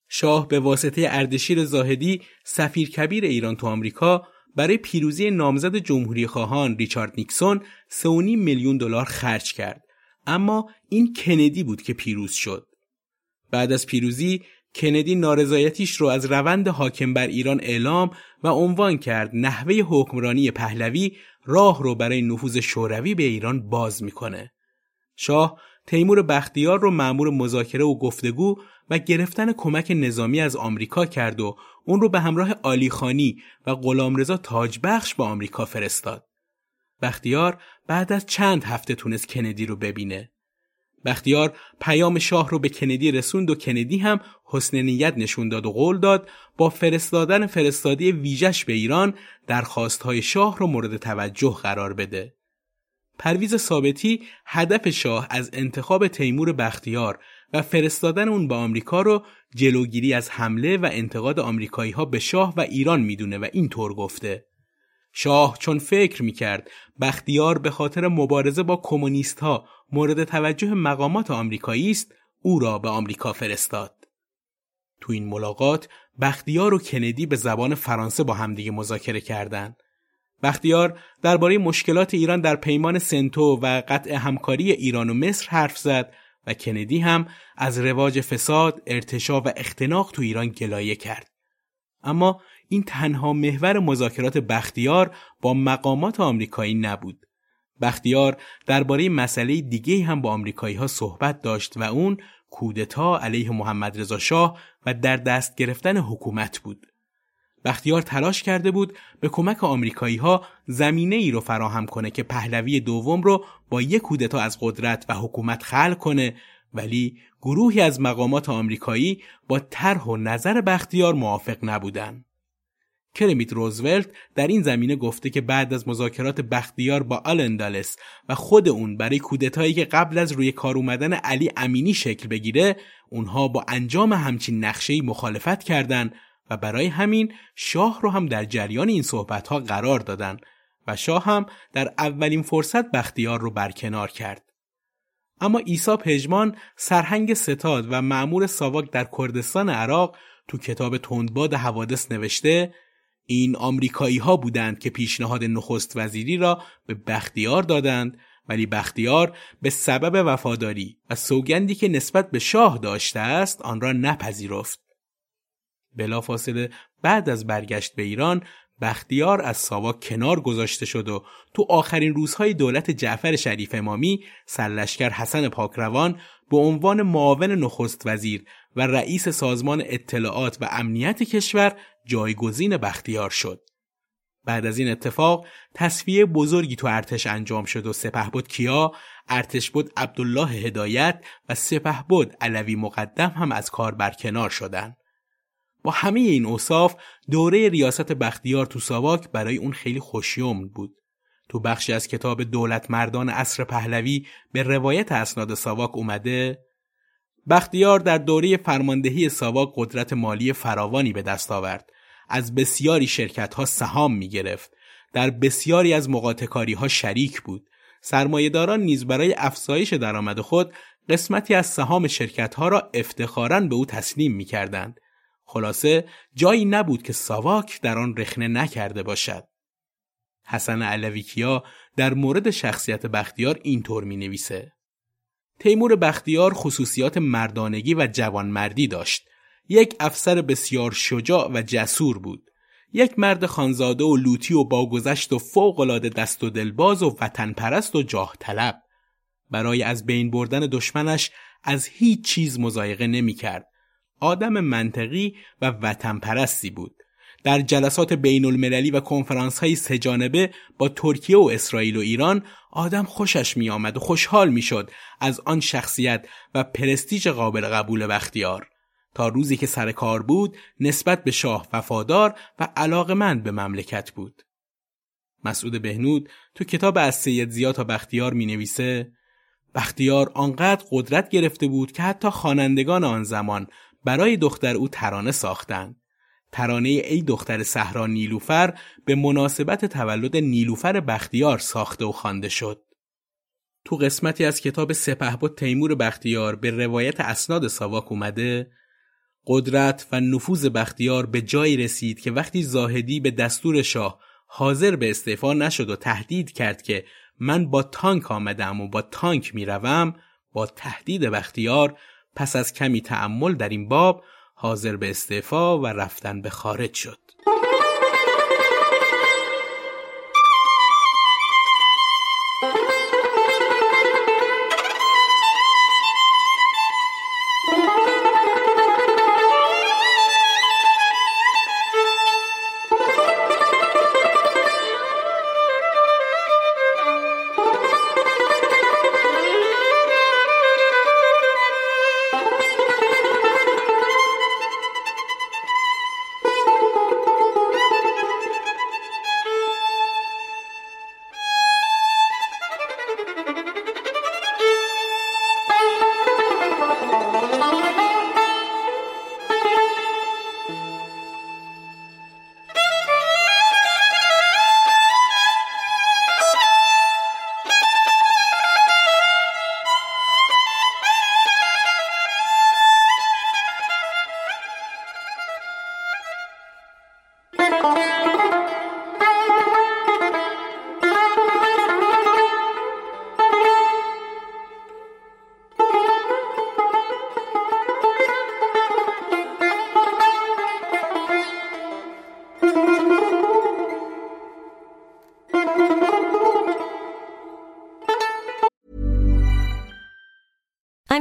شاه به واسطه اردشیر زاهدی سفیر کبیر ایران تو آمریکا برای پیروزی نامزد جمهوری خواهان ریچارد نیکسون 3.5 میلیون دلار خرج کرد اما این کندی بود که پیروز شد. بعد از پیروزی کندی نارضایتیش رو از روند حاکم بر ایران اعلام و عنوان کرد نحوه حکمرانی پهلوی راه رو برای نفوذ شوروی به ایران باز می‌کنه. شاه تیمور بختیار رو مأمور مذاکره و گفتگو و گرفتن کمک نظامی از آمریکا کرد و اون رو به همراه آلیخانی و غلامرضا تاجبخش به آمریکا فرستاد. بختیار بعد از چند هفته تونست کندی رو ببینه. بختیار پیام شاه رو به کندی رسوند و کندی هم حسن نیت نشون داد و قول داد با فرستادن فرستادی ویژش به ایران درخواستهای شاه رو مورد توجه قرار بده. پرویز ثابتی هدف شاه از انتخاب تیمور بختیار و فرستادن اون به آمریکا رو جلوگیری از حمله و انتقاد آمریکایی ها به شاه و ایران می‌دونه و اینطور گفته. شاه چون فکر می‌کرد بختیار به خاطر مبارزه با کمونیست ها مورد توجه مقامات آمریکایی است او را به آمریکا فرستاد. تو این ملاقات بختیار و کندی به زبان فرانسه با همدیگه مذاکره کردند بختیار درباره مشکلات ایران در پیمان سنتو و قطع همکاری ایران و مصر حرف زد و کندی هم از رواج فساد، ارتشا و اختناق تو ایران گلایه کرد. اما این تنها محور مذاکرات بختیار با مقامات آمریکایی نبود. بختیار درباره مسئله دیگه هم با آمریکایی ها صحبت داشت و اون کودتا علیه محمد رضا شاه و در دست گرفتن حکومت بود. بختیار تلاش کرده بود به کمک آمریکایی ها زمینه ای رو فراهم کنه که پهلوی دوم رو با یک کودتا از قدرت و حکومت خلق کنه ولی گروهی از مقامات آمریکایی با طرح و نظر بختیار موافق نبودند. کرمیت روزولت در این زمینه گفته که بعد از مذاکرات بختیار با آلندالس و خود اون برای کودتایی که قبل از روی کار اومدن علی امینی شکل بگیره اونها با انجام همچین نقشه‌ای مخالفت کردند و برای همین شاه رو هم در جریان این صحبت ها قرار دادن و شاه هم در اولین فرصت بختیار رو برکنار کرد. اما عیسی پژمان سرهنگ ستاد و معمور ساواک در کردستان عراق تو کتاب تندباد حوادث نوشته این آمریکایی ها بودند که پیشنهاد نخست وزیری را به بختیار دادند ولی بختیار به سبب وفاداری و سوگندی که نسبت به شاه داشته است آن را نپذیرفت بلافاصله بعد از برگشت به ایران بختیار از ساواک کنار گذاشته شد و تو آخرین روزهای دولت جعفر شریف امامی سرلشکر حسن پاکروان به عنوان معاون نخست وزیر و رئیس سازمان اطلاعات و امنیت کشور جایگزین بختیار شد. بعد از این اتفاق تصفیه بزرگی تو ارتش انجام شد و سپهبد کیا، ارتش بود عبدالله هدایت و سپهبد علوی مقدم هم از کار برکنار شدند. با همه این اوصاف دوره ریاست بختیار تو ساواک برای اون خیلی خوشیوم بود. تو بخشی از کتاب دولت مردان عصر پهلوی به روایت اسناد ساواک اومده بختیار در دوره فرماندهی ساواک قدرت مالی فراوانی به دست آورد. از بسیاری شرکت ها سهام می گرفت. در بسیاری از مقاطکاری ها شریک بود. سرمایهداران نیز برای افزایش درآمد خود قسمتی از سهام شرکت ها را افتخارا به او تسلیم می کردند. خلاصه جایی نبود که ساواک در آن رخنه نکرده باشد. حسن علویکیا در مورد شخصیت بختیار اینطور می نویسه. تیمور بختیار خصوصیات مردانگی و جوانمردی داشت. یک افسر بسیار شجاع و جسور بود. یک مرد خانزاده و لوتی و باگذشت و فوقالعاده دست و دلباز و وطن پرست و جاه طلب. برای از بین بردن دشمنش از هیچ چیز مزایقه نمی کرد. آدم منطقی و وطن پرستی بود. در جلسات بین المللی و کنفرانس های سجانبه با ترکیه و اسرائیل و ایران آدم خوشش می آمد و خوشحال می شد از آن شخصیت و پرستیژ قابل قبول بختیار. تا روزی که سر کار بود نسبت به شاه وفادار و علاقمند به مملکت بود. مسعود بهنود تو کتاب از سید زیا تا بختیار می نویسه بختیار آنقدر قدرت گرفته بود که حتی خوانندگان آن زمان برای دختر او ترانه ساختند. ترانه ای دختر صحرا نیلوفر به مناسبت تولد نیلوفر بختیار ساخته و خوانده شد. تو قسمتی از کتاب سپهبد تیمور بختیار به روایت اسناد ساواک اومده قدرت و نفوذ بختیار به جایی رسید که وقتی زاهدی به دستور شاه حاضر به استعفا نشد و تهدید کرد که من با تانک آمدم و با تانک می‌روم با تهدید بختیار پس از کمی تعمل در این باب حاضر به استعفا و رفتن به خارج شد.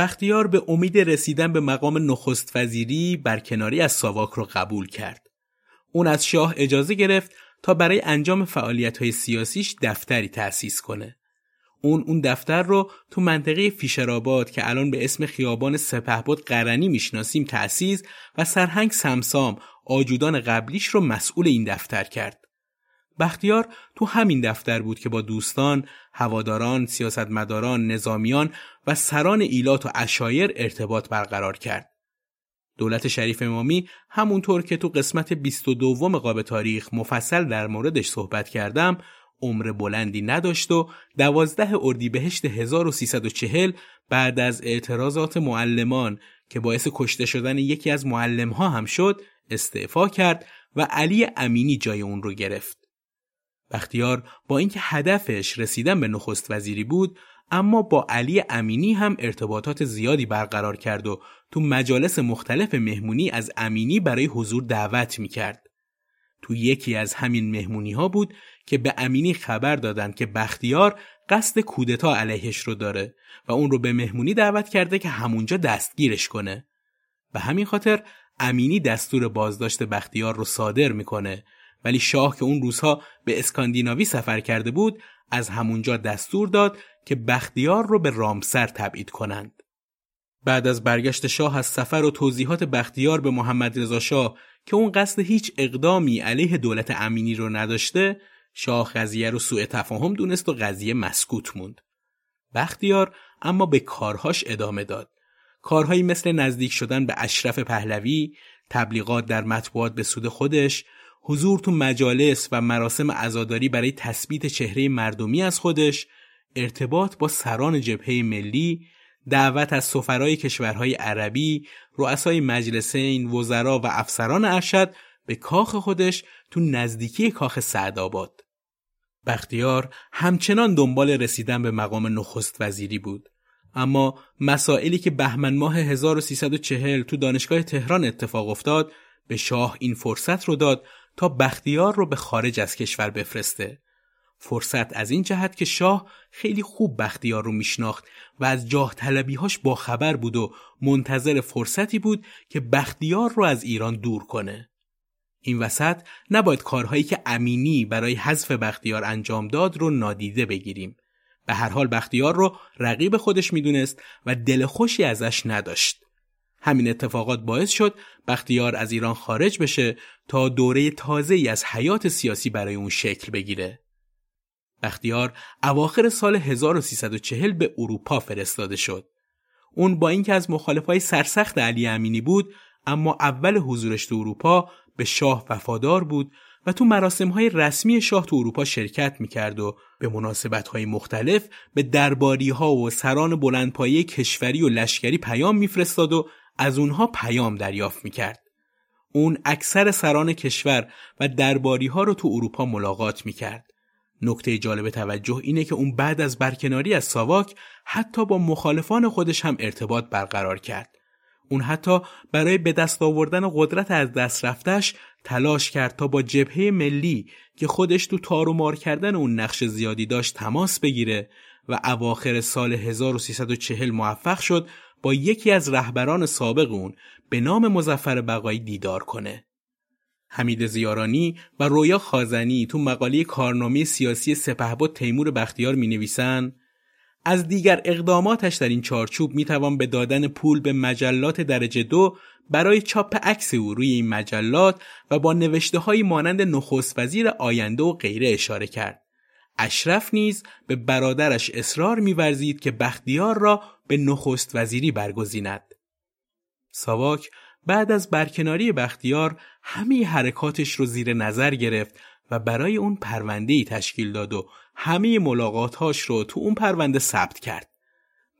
بختیار به امید رسیدن به مقام نخست وزیری برکناری از ساواک را قبول کرد. اون از شاه اجازه گرفت تا برای انجام فعالیت های سیاسیش دفتری تأسیس کنه. اون اون دفتر رو تو منطقه فیشرآباد که الان به اسم خیابان سپهبد قرنی می‌شناسیم تأسیس و سرهنگ سمسام آجودان قبلیش رو مسئول این دفتر کرد. بختیار تو همین دفتر بود که با دوستان، هواداران، سیاستمداران، نظامیان و سران ایلات و اشایر ارتباط برقرار کرد. دولت شریف امامی همونطور که تو قسمت 22 قاب تاریخ مفصل در موردش صحبت کردم عمر بلندی نداشت و دوازده اردیبهشت 1340 بعد از اعتراضات معلمان که باعث کشته شدن یکی از معلمها هم شد استعفا کرد و علی امینی جای اون رو گرفت. بختیار با اینکه هدفش رسیدن به نخست وزیری بود اما با علی امینی هم ارتباطات زیادی برقرار کرد و تو مجالس مختلف مهمونی از امینی برای حضور دعوت می کرد. تو یکی از همین مهمونی ها بود که به امینی خبر دادند که بختیار قصد کودتا علیهش رو داره و اون رو به مهمونی دعوت کرده که همونجا دستگیرش کنه. به همین خاطر امینی دستور بازداشت بختیار رو صادر می‌کنه ولی شاه که اون روزها به اسکاندیناوی سفر کرده بود از همونجا دستور داد که بختیار رو به رامسر تبعید کنند. بعد از برگشت شاه از سفر و توضیحات بختیار به محمد رضا شاه که اون قصد هیچ اقدامی علیه دولت امینی رو نداشته شاه قضیه رو سوء تفاهم دونست و قضیه مسکوت موند. بختیار اما به کارهاش ادامه داد. کارهایی مثل نزدیک شدن به اشرف پهلوی، تبلیغات در مطبوعات به سود خودش، حضور تو مجالس و مراسم عزاداری برای تثبیت چهره مردمی از خودش، ارتباط با سران جبهه ملی، دعوت از سفرای کشورهای عربی، رؤسای مجلسین، وزرا و افسران ارشد به کاخ خودش تو نزدیکی کاخ سعدآباد. بختیار همچنان دنبال رسیدن به مقام نخست وزیری بود. اما مسائلی که بهمن ماه 1340 تو دانشگاه تهران اتفاق افتاد به شاه این فرصت رو داد تا بختیار رو به خارج از کشور بفرسته. فرصت از این جهت که شاه خیلی خوب بختیار رو میشناخت و از جاه طلبیهاش با خبر بود و منتظر فرصتی بود که بختیار رو از ایران دور کنه. این وسط نباید کارهایی که امینی برای حذف بختیار انجام داد رو نادیده بگیریم. به هر حال بختیار رو رقیب خودش می‌دونست و دل خوشی ازش نداشت. همین اتفاقات باعث شد بختیار از ایران خارج بشه تا دوره تازه ای از حیات سیاسی برای اون شکل بگیره. بختیار اواخر سال 1340 به اروپا فرستاده شد. اون با اینکه از مخالفای سرسخت علی امینی بود اما اول حضورش تو اروپا به شاه وفادار بود و تو مراسم های رسمی شاه تو اروپا شرکت می‌کرد و به مناسبت های مختلف به درباری ها و سران بلندپایه کشوری و لشکری پیام میفرستاد و از اونها پیام دریافت می‌کرد. اون اکثر سران کشور و درباری ها رو تو اروپا ملاقات می‌کرد. نکته جالب توجه اینه که اون بعد از برکناری از ساواک حتی با مخالفان خودش هم ارتباط برقرار کرد. اون حتی برای به دست آوردن قدرت از دست رفتش تلاش کرد تا با جبهه ملی که خودش تو تار و مار کردن اون نقش زیادی داشت تماس بگیره و اواخر سال 1340 موفق شد با یکی از رهبران سابق اون به نام مزفر بقایی دیدار کنه. حمید زیارانی و رویا خازنی تو مقاله کارنامه سیاسی سپهبد تیمور بختیار می نویسن از دیگر اقداماتش در این چارچوب می توان به دادن پول به مجلات درجه دو برای چاپ عکس او روی این مجلات و با نوشته های مانند نخست وزیر آینده و غیره اشاره کرد. اشرف نیز به برادرش اصرار می‌ورزید که بختیار را به نخست وزیری برگزیند. ساواک بعد از برکناری بختیار همه حرکاتش رو زیر نظر گرفت و برای اون پرونده ای تشکیل داد و همه ملاقاتهاش رو تو اون پرونده ثبت کرد.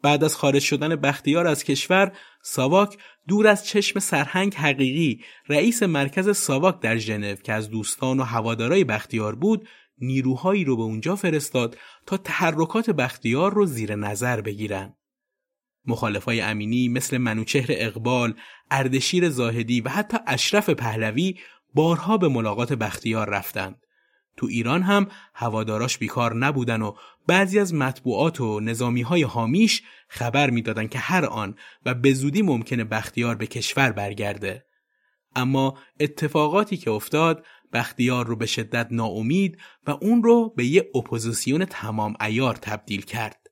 بعد از خارج شدن بختیار از کشور ساواک دور از چشم سرهنگ حقیقی رئیس مرکز ساواک در ژنو که از دوستان و هوادارای بختیار بود نیروهایی رو به اونجا فرستاد تا تحرکات بختیار رو زیر نظر بگیرن. مخالفای امینی مثل منوچهر اقبال، اردشیر زاهدی و حتی اشرف پهلوی بارها به ملاقات بختیار رفتند. تو ایران هم هواداراش بیکار نبودن و بعضی از مطبوعات و نظامی های حامیش خبر می‌دادن که هر آن و به زودی ممکنه بختیار به کشور برگرده. اما اتفاقاتی که افتاد بختیار رو به شدت ناامید و اون رو به یه اپوزیسیون تمام ایار تبدیل کرد.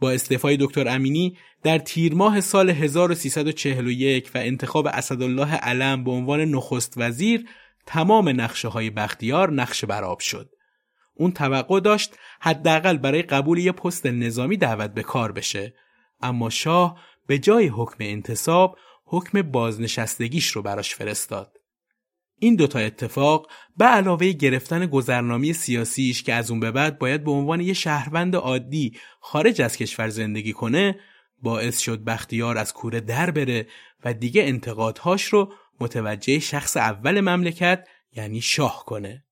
با استعفای دکتر امینی در تیر ماه سال 1341 و انتخاب اسدالله علم به عنوان نخست وزیر تمام نقشه های بختیار نقش براب شد. اون توقع داشت حداقل برای قبول یه پست نظامی دعوت به کار بشه اما شاه به جای حکم انتصاب حکم بازنشستگیش رو براش فرستاد. این دوتا اتفاق به علاوه گرفتن گذرنامه سیاسیش که از اون به بعد باید به عنوان یه شهروند عادی خارج از کشور زندگی کنه باعث شد بختیار از کوره در بره و دیگه انتقادهاش رو متوجه شخص اول مملکت یعنی شاه کنه.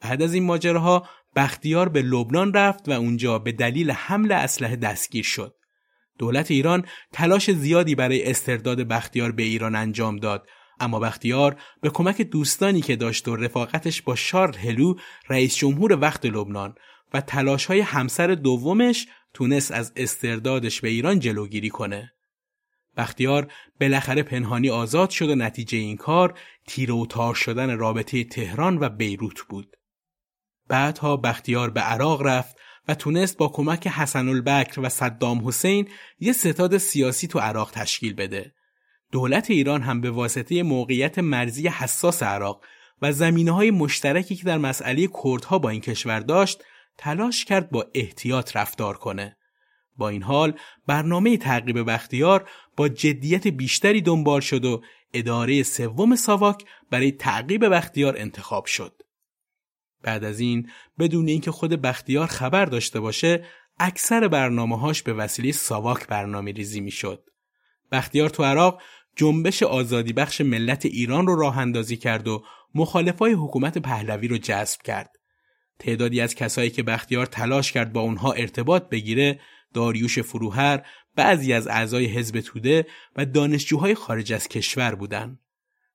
بعد از این ماجراها بختیار به لبنان رفت و اونجا به دلیل حمل اسلحه دستگیر شد. دولت ایران تلاش زیادی برای استرداد بختیار به ایران انجام داد اما بختیار به کمک دوستانی که داشت و رفاقتش با شارل هلو رئیس جمهور وقت لبنان و تلاش های همسر دومش تونست از استردادش به ایران جلوگیری کنه. بختیار بالاخره پنهانی آزاد شد و نتیجه این کار تیر و تار شدن رابطه تهران و بیروت بود. بعدها بختیار به عراق رفت و تونست با کمک حسن البکر و صدام حسین یه ستاد سیاسی تو عراق تشکیل بده. دولت ایران هم به واسطه موقعیت مرزی حساس عراق و زمینه های مشترکی که در مسئله کردها با این کشور داشت تلاش کرد با احتیاط رفتار کنه. با این حال برنامه تعقیب بختیار با جدیت بیشتری دنبال شد و اداره سوم ساواک برای تعقیب بختیار انتخاب شد. بعد از این بدون اینکه خود بختیار خبر داشته باشه اکثر برنامه هاش به وسیله ساواک برنامه ریزی می شد. بختیار تو عراق جنبش آزادی بخش ملت ایران رو راه اندازی کرد و مخالفای حکومت پهلوی رو جذب کرد. تعدادی از کسایی که بختیار تلاش کرد با اونها ارتباط بگیره داریوش فروهر بعضی از اعضای حزب توده و دانشجوهای خارج از کشور بودن.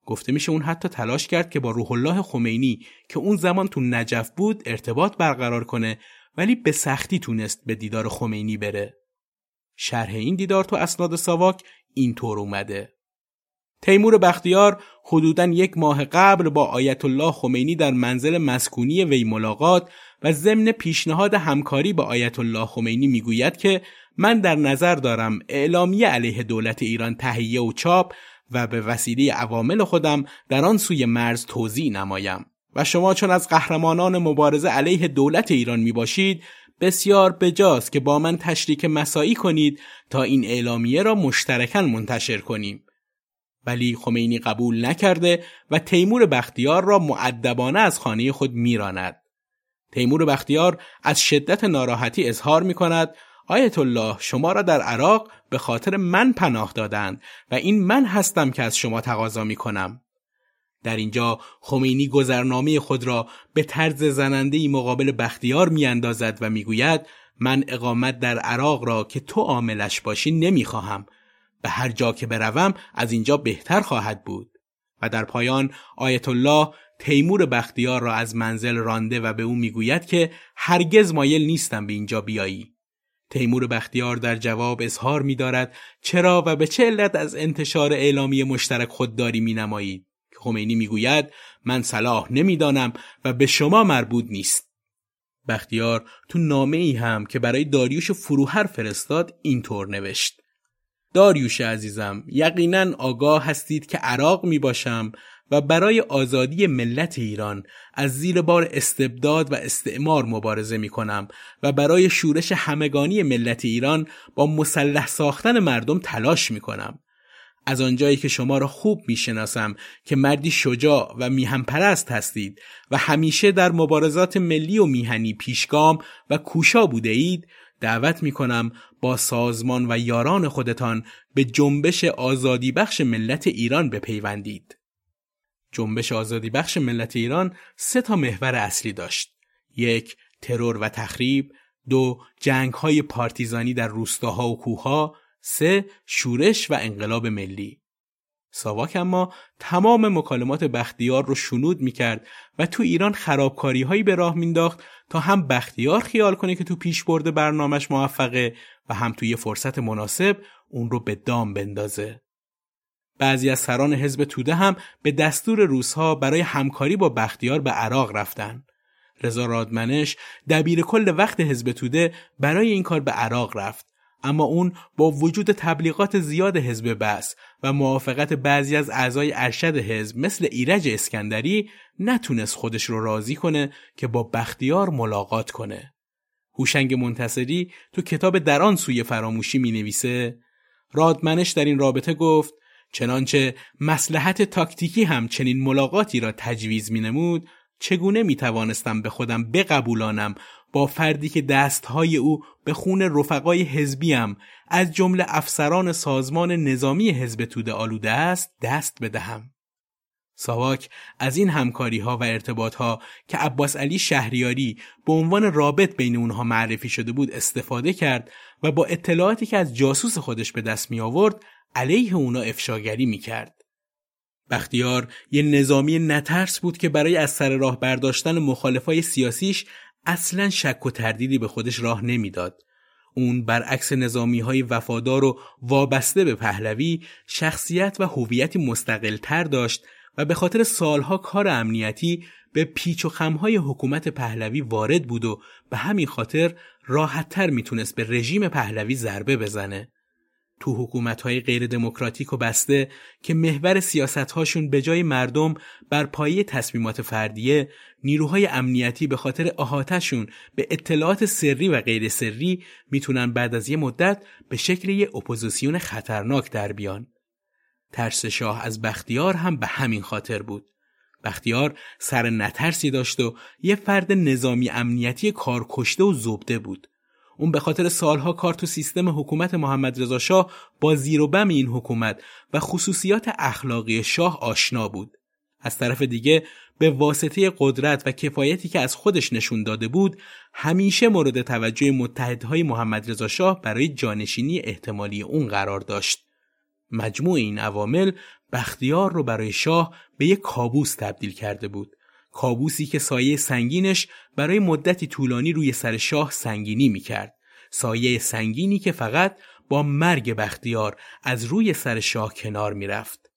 گفته میشه اون حتی تلاش کرد که با روح الله خمینی که اون زمان تو نجف بود ارتباط برقرار کنه ولی به سختی تونست به دیدار خمینی بره. شرح این دیدار تو اسناد ساواک اینطور اومده. تیمور بختیار حدوداً یک ماه قبل با آیت الله خمینی در منزل مسکونی وی ملاقات و ضمن پیشنهاد همکاری با آیت الله خمینی می‌گوید که من در نظر دارم اعلامیه علیه دولت ایران تهیه و چاپ و به وسیله عوامل خودم در آن سوی مرز توضیح نمایم. و شما چون از قهرمانان مبارزه علیه دولت ایران می باشید بسیار بجاست که با من تشریک مساعی کنید تا این اعلامیه را مشترکاً منتشر کنیم. ولی خمینی قبول نکرده و تیمور بختیار را معدبانه از خانه خود میراند. تیمور بختیار از شدت ناراحتی اظهار می کند آیت الله شما را در عراق به خاطر من پناه دادند و این من هستم که از شما تقاضا می کنم. در اینجا خمینی گذرنامه خود را به طرز زننده مقابل بختیار می اندازد و می‌گوید من اقامت در عراق را که تو عاملش باشی نمی‌خواهم به هر جا که بروم از اینجا بهتر خواهد بود. و در پایان آیت الله تیمور بختیار را از منزل رانده و به او می‌گوید که هرگز مایل نیستم به اینجا بیایی. تیمور بختیار در جواب اظهار می دارد چرا و به چه علت از انتشار اعلامی مشترک خودداری می نمایید که خمینی می گوید من صلاح نمی‌دانم و به شما مربوط نیست. بختیار تو نامه ای هم که برای داریوش فروهر فرستاد اینطور نوشت. داریوش عزیزم یقینا آگاه هستید که عراق می باشم و برای آزادی ملت ایران از زیر بار استبداد و استعمار مبارزه می کنم و برای شورش همگانی ملت ایران با مسلح ساختن مردم تلاش می کنم. از آنجایی که شما را خوب می شناسم که مردی شجاع و میهم پرست هستید و همیشه در مبارزات ملی و میهنی پیشگام و کوشا بوده اید دعوت می کنم با سازمان و یاران خودتان به جنبش آزادی بخش ملت ایران بپیوندید. جنبش آزادی بخش ملت ایران سه تا محور اصلی داشت. یک، ترور و تخریب، دو، جنگ های پارتیزانی در روستاها و کوهها، سه، شورش و انقلاب ملی. ساواک اما تمام مکالمات بختیار رو شنود می‌کرد و تو ایران خرابکاری هایی به راه مینداخت تا هم بختیار خیال کنه که تو پیش برده برنامهش موفقه و هم توی فرصت مناسب اون رو به دام بندازه. بعضی از سران حزب توده هم به دستور روسها برای همکاری با بختیار به عراق رفتن. رضا رادمنش دبیر کل وقت حزب توده برای این کار به عراق رفت اما اون با وجود تبلیغات زیاد حزب بس و موافقت بعضی از اعضای ارشد حزب مثل ایرج اسکندری نتونست خودش رو راضی کنه که با بختیار ملاقات کنه. هوشنگ منتصری تو کتاب در آن سوی فراموشی می نویسه رادمنش در این رابطه گفت چنانچه مسلحت تاکتیکی هم چنین ملاقاتی را تجویز می نمود چگونه می توانستم به خودم بقبولانم با فردی که دستهای او به خون رفقای حزبیم از جمله افسران سازمان نظامی حزب توده آلوده است دست بدهم ساواک از این همکاری ها و ارتباط ها که عباس علی شهریاری به عنوان رابط بین اونها معرفی شده بود استفاده کرد و با اطلاعاتی که از جاسوس خودش به دست می آورد علیه اونا افشاگری می کرد. بختیار یه نظامی نترس بود که برای از سر راه برداشتن مخالفای سیاسیش اصلا شک و تردیدی به خودش راه نمی‌داد. اون برعکس نظامی های وفادار و وابسته به پهلوی شخصیت و هویتی مستقل تر داشت و به خاطر سالها کار امنیتی به پیچ و خمهای حکومت پهلوی وارد بود و به همین خاطر راحتتر می‌تونست به رژیم پهلوی ضربه بزنه. تو حکومت‌های غیر دموکراتیک و بسته که محور سیاست‌هاشون به جای مردم بر پایه تصمیمات فردیه نیروهای امنیتی به خاطر احاتشون به اطلاعات سری و غیر سری می‌تونن بعد از یه مدت به شکل یه اپوزیسیون خطرناک در بیان. ترس شاه از بختیار هم به همین خاطر بود. بختیار سر نترسی داشت و یه فرد نظامی امنیتی کارکشته و زبده بود. اون به خاطر سالها کار تو سیستم حکومت محمد رضا شاه با زیر و بم این حکومت و خصوصیات اخلاقی شاه آشنا بود. از طرف دیگه به واسطه قدرت و کفایتی که از خودش نشون داده بود همیشه مورد توجه متحدهای محمد رضا شاه برای جانشینی احتمالی اون قرار داشت. مجموع این عوامل بختیار رو برای شاه به یک کابوس تبدیل کرده بود. کابوسی که سایه سنگینش برای مدتی طولانی روی سر شاه سنگینی می‌کرد. سایه سنگینی که فقط با مرگ بختیار از روی سر شاه کنار می‌رفت.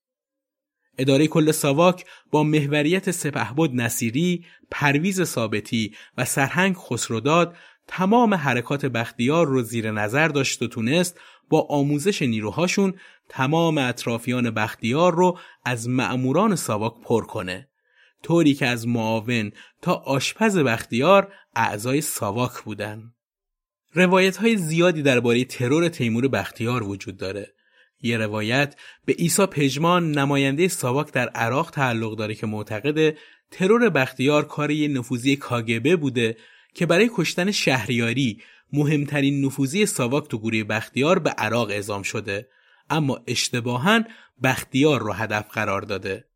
اداره کل ساواک با محوریت سپهبد نصیری، پرویز ثابتی و سرهنگ خسروداد تمام حرکات بختیار رو زیر نظر داشت و تونست با آموزش نیروهاشون تمام اطرافیان بختیار رو از معموران ساواک پر کنه. طوری که از معاون تا آشپز بختیار اعضای ساواک بودن. روایت های زیادی درباره ترور تیمور بختیار وجود داره. یه روایت به عیسی پژمان نماینده ساواک در عراق تعلق داره که معتقد ترور بختیار کار یه نفوذی کاگبه بوده که برای کشتن شهریاری مهمترین نفوذی ساواک تو گروه بختیار به عراق اعزام شده اما اشتباها بختیار رو هدف قرار داده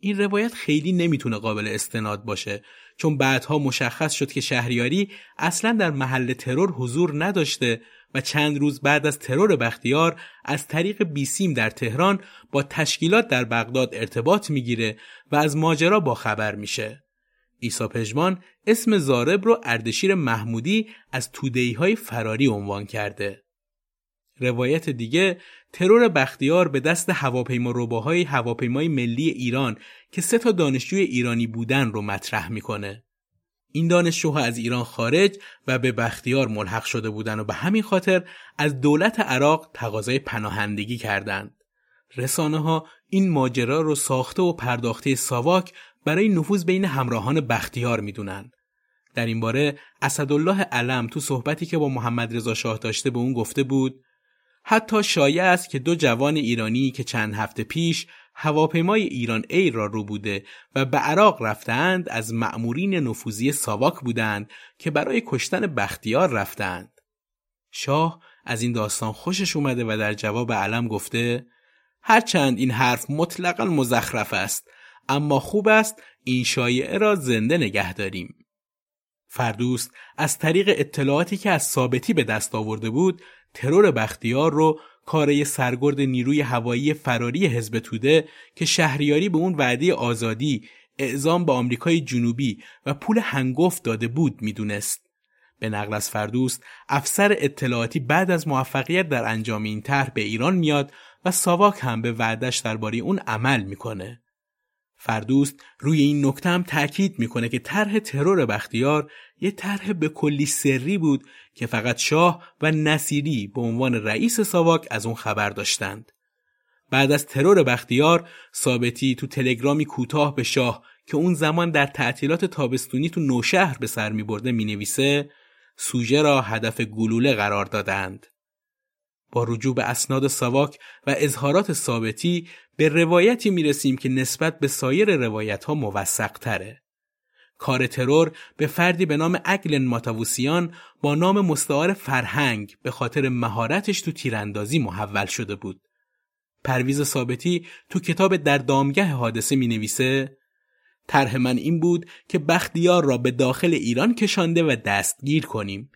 این روایت خیلی نمی‌تونه قابل استناد باشه چون بعدها مشخص شد که شهریاری اصلا در محل ترور حضور نداشته و چند روز بعد از ترور بختیار از طریق بیسیم در تهران با تشکیلات در بغداد ارتباط می‌گیره و از ماجرا با خبر میشه. ایسا پژمان اسم زارب رو اردشیر محمودی از تودهی های فراری عنوان کرده. روایت دیگه ترور بختیار به دست هواپیما روباهای هواپیمای ملی ایران که سه تا دانشجوی ایرانی بودن رو مطرح می‌کنه. این دانشجوها از ایران خارج و به بختیار ملحق شده بودند و به همین خاطر از دولت عراق تقاضای پناهندگی کردند. رسانه ها این ماجرا رو ساخته و پرداخته ساواک برای نفوذ بین همراهان بختیار می‌دونن. در این باره اسدالله علم تو صحبتی که با محمد رضا شاه داشته به اون گفته بود حتی شایع است که دو جوان ایرانی که چند هفته پیش هواپیمای ایران ای را رو بوده و به عراق رفتند از مأمورین نفوذی ساواک بودند که برای کشتن بختیار رفتند. شاه از این داستان خوشش اومده و در جواب علم گفته هرچند این حرف مطلقا مزخرف است اما خوب است این شایعه را زنده نگه داریم. فردوست از طریق اطلاعاتی که از ثابتی به دست آورده بود ترور بختیار رو کاره سرگرد نیروی هوایی فراری حزب توده که شهریاری به اون وعده آزادی اعزام به آمریکای جنوبی و پول هنگفت داده بود می‌دونست. به نقل از فردوست افسر اطلاعاتی بعد از موفقیت در انجام این طرح به ایران میاد و ساواک هم به وعدش درباره اون عمل می‌کنه. فردوست روی این نکته هم تاکید می‌کنه که طرح ترور بختیار یه طرح به کلی سری بود که فقط شاه و نصیری به عنوان رئیس ساواک از اون خبر داشتند. بعد از ترور بختیار ثابتی تو تلگرامی کوتاه به شاه که اون زمان در تعطیلات تابستونی تو نوشهر به سر می برده سوژه را هدف گلوله قرار دادند. با رجوع به اسناد ساواک و اظهارات ثابتی به روایتی می رسیم که نسبت به سایر روایت ها موثق تره. کار ترور به فردی به نام اگلن ماتاووسیان با نام مستعار فرهنگ به خاطر مهارتش تو تیراندازی محول شده بود. پرویز ثابتی تو کتاب در دامگه حادثه می نویسه طرح من این بود که بختیار را به داخل ایران کشانده و دستگیر کنیم.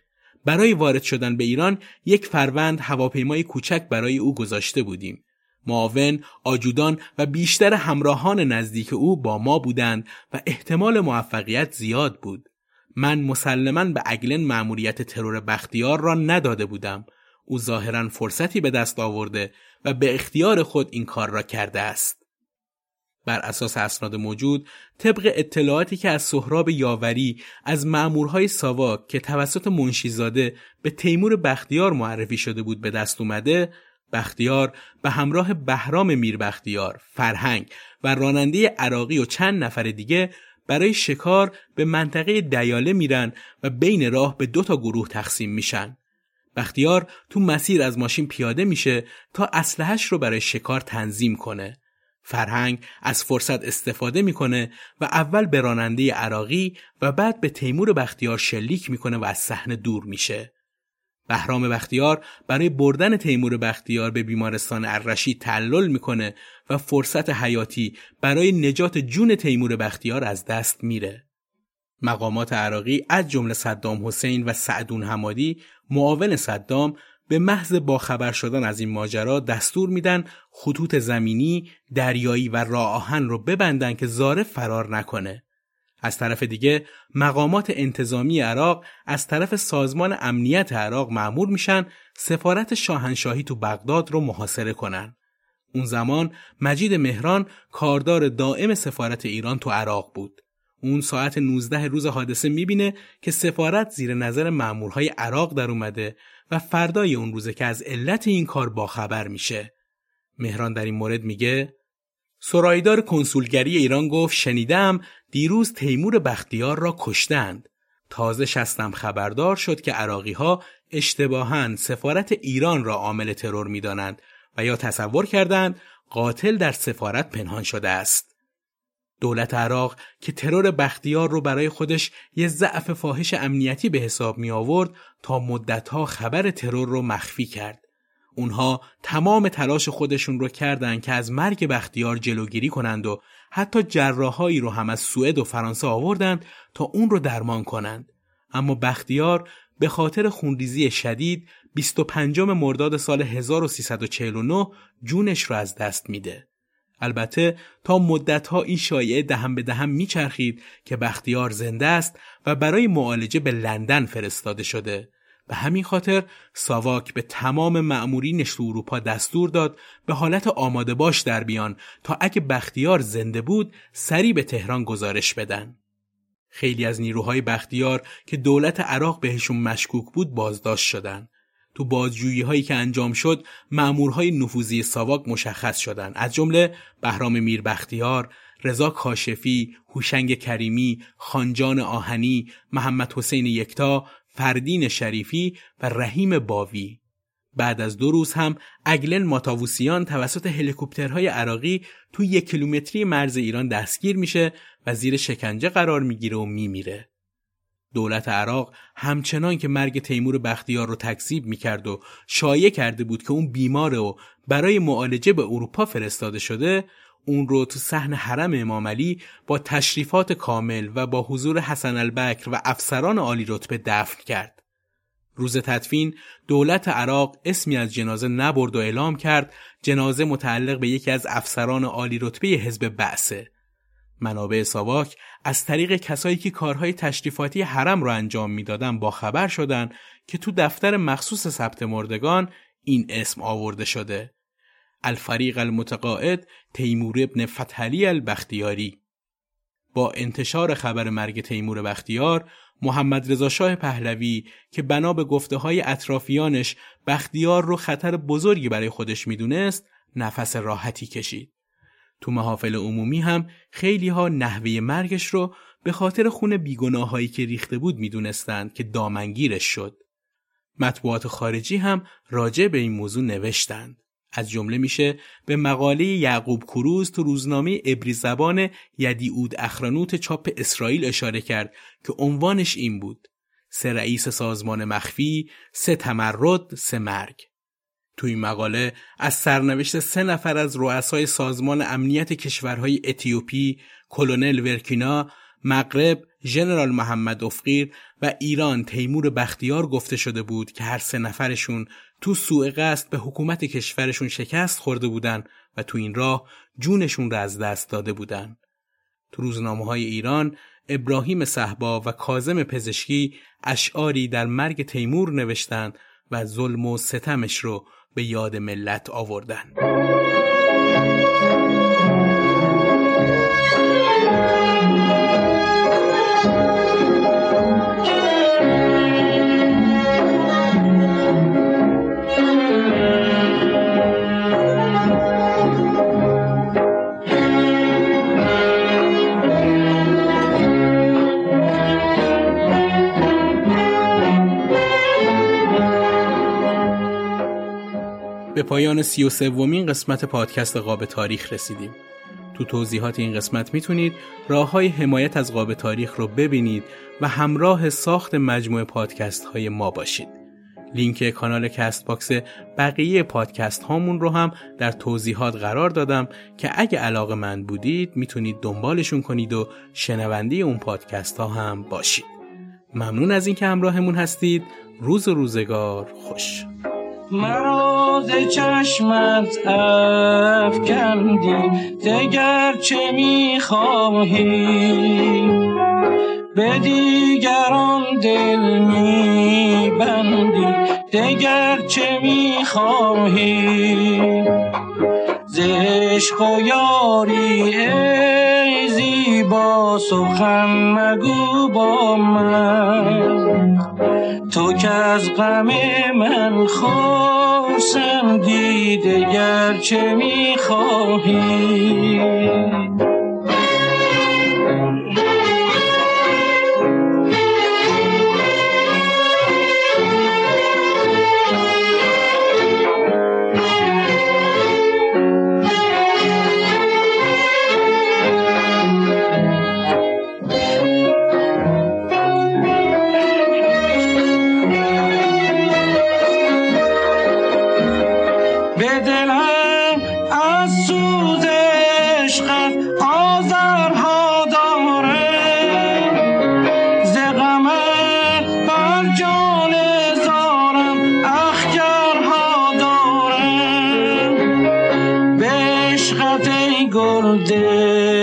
برای وارد شدن به ایران یک فروند هواپیمای کوچک برای او گذاشته بودیم. معاون، آجودان و بیشتر همراهان نزدیک او با ما بودند و احتمال موفقیت زیاد بود. من مسلما به اگلن مأموریت ترور بختیار را نداده بودم. او ظاهرا فرصتی به دست آورده و به اختیار خود این کار را کرده است. بر اساس اسناد موجود طبق اطلاعاتی که از سهراب یاوری از مأمورهای ساواک که توسط منشیزاده به تیمور بختیار معرفی شده بود به دست اومده بختیار به همراه بهرام میر بختیار، فرهنگ و راننده عراقی و چند نفر دیگه برای شکار به منطقه دیاله میرن و بین راه به دو تا گروه تقسیم میشن. بختیار تو مسیر از ماشین پیاده میشه تا اسلحهش رو برای شکار تنظیم کنه. فرهنگ از فرصت استفاده می‌کنه و اول به راننده عراقی و بعد به تیمور بختیار شلیک می‌کنه و از صحنه دور میشه. بهرام بختیار برای بردن تیمور بختیار به بیمارستان الرشید تعلل می‌کنه و فرصت حیاتی برای نجات جون تیمور بختیار از دست میره. مقامات عراقی از جمله صدام حسین و سعدون حمادی معاون صدام به محض باخبر شدن از این ماجرا دستور میدن خطوط زمینی، دریایی و راه آهن رو ببندن که زاره فرار نکنه. از طرف دیگه مقامات انتظامی عراق از طرف سازمان امنیت عراق معمور میشن سفارت شاهنشاهی تو بغداد رو محاصره کنن. اون زمان مجید مهران کاردار دائم سفارت ایران تو عراق بود. اون ساعت 19 روز حادثه می‌بینه که سفارت زیر نظر مامورهای عراق در اومده و فردای اون روزه که از علت این کار باخبر میشه. مهران در این مورد میگه سرایدار کنسولگری ایران گفت شنیدم دیروز تیمور بختیار را کشتند. تازه شستم خبردار شد که عراقی ها اشتباهاً سفارت ایران را عامل ترور می‌دانند و یا تصور کردند قاتل در سفارت پنهان شده است. دولت عراق که ترور بختیار رو برای خودش یه ضعف فاحش امنیتی به حساب می آورد تا مدتها خبر ترور رو مخفی کرد. اونها تمام تلاش خودشون رو کردند که از مرگ بختیار جلوگیری کنند و حتی جراحایی رو هم از سوئد و فرانسه آوردند تا اون رو درمان کنند. اما بختیار به خاطر خونریزی شدید 25 مرداد سال 1349 جونش رو از دست میده. البته تا مدتها این شایعه دهم به دهم میچرخید که بختیار زنده است و برای معالجه به لندن فرستاده شده به همین خاطر ساواک به تمام مأمورینش تو اروپا دستور داد به حالت آماده باش در بیان تا اگه بختیار زنده بود سری به تهران گزارش بدن. خیلی از نیروهای بختیار که دولت عراق بهشون مشکوک بود بازداشت شدن. تو بازجویی هایی که انجام شد مأمورهای نفوذی ساواک مشخص شدند از جمله بهرام میر بختیار رضا کاشفی، هوشنگ کریمی، خانجان آهنی، محمد حسین یکتا، فردین شریفی و رحیم باوی بعد از دو روز هم اگلن ماتاووسیان توسط هلیکوپترهای عراقی تو یک کیلومتری مرز ایران دستگیر میشه و زیر شکنجه قرار می‌گیره و میمیره. دولت عراق همچنان که مرگ تیمور بختیار رو تکذیب می‌کرد و شایع کرده بود که اون بیماره و برای معالجه به اروپا فرستاده شده اون رو تو صحن حرم امام علی با تشریفات کامل و با حضور حسن البکر و افسران عالی رتبه دفن کرد. روز تدفین دولت عراق اسمی از جنازه نبرد و اعلام کرد جنازه متعلق به یکی از افسران عالی رتبه حزب بعثه. منابع ساواک از طریق کسایی که کارهای تشریفاتی حرم را انجام می‌دادن با خبر شدن که تو دفتر مخصوص ثبت مردگان این اسم آورده شده. الفریق المتقاعد تیمور ابن فتحلی البختیاری با انتشار خبر مرگ تیمور بختیار محمد رضا شاه پهلوی که بنا به گفته های اطرافیانش بختیار رو خطر بزرگی برای خودش می‌دونست نفس راحتی کشید. تو محافل عمومی هم خیلی ها نحوه مرگش رو به خاطر خون بیگناهایی که ریخته بود می‌دونستند که دامنگیرش شد. مطبوعات خارجی هم راجع به این موضوع نوشتند. از جمله میشه به مقاله یعقوب کروز تو روزنامه ابری زبان یدیعود اخرانوت چاپ اسرائیل اشاره کرد که عنوانش این بود سه رئیس سازمان مخفی، سه تمرد، سه مرگ. تو این مقاله از سرنوشت سه نفر از رؤسای سازمان امنیت کشورهای اتیوپی، کلونل ورکینا، مغرب، ژنرال محمد افقیر و ایران تیمور بختیار گفته شده بود که هر سه نفرشون تو سوء قصد به حکومت کشورشون شکست خورده بودن و تو این راه جونشون را از دست داده بودن. تو روزنامه های ایران ابراهیم صحبا و کازم پزشکی اشعاری در مرگ تیمور نوشتند و ظلم و ستمش رو به یاد ملت آوردن. به پایان سی و سومین قسمت پادکست قاب تاریخ رسیدیم. تو توضیحات این قسمت می‌تونید راه های حمایت از قاب تاریخ رو ببینید و همراه ساخت مجموعه پادکست های ما باشید. لینک کانال Castbox بقیه پادکست هامون رو هم در توضیحات قرار دادم که اگه علاقه‌مند بودید می‌تونید دنبالشون کنید و شنونده اون پادکست ها هم باشید. ممنون از اینکه همراهمون هستید. روز روزگار خوش. مرا چشمت افکندی دگر چه می‌خواهی؟ به دیگران دل میبندی دگر چه می‌خواهی؟ زشق و یاری ای زیبا سخن مگو با من. تو که از غم من خورسم دیده گرچه می‌خواهی.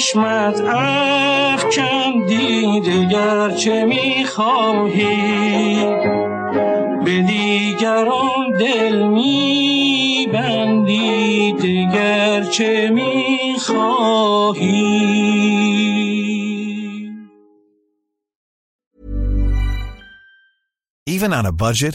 چشمت افکندی دگر چه می‌خواهی. به دیگران دل میبندی دگر چه می‌خواهی. Even on a budget,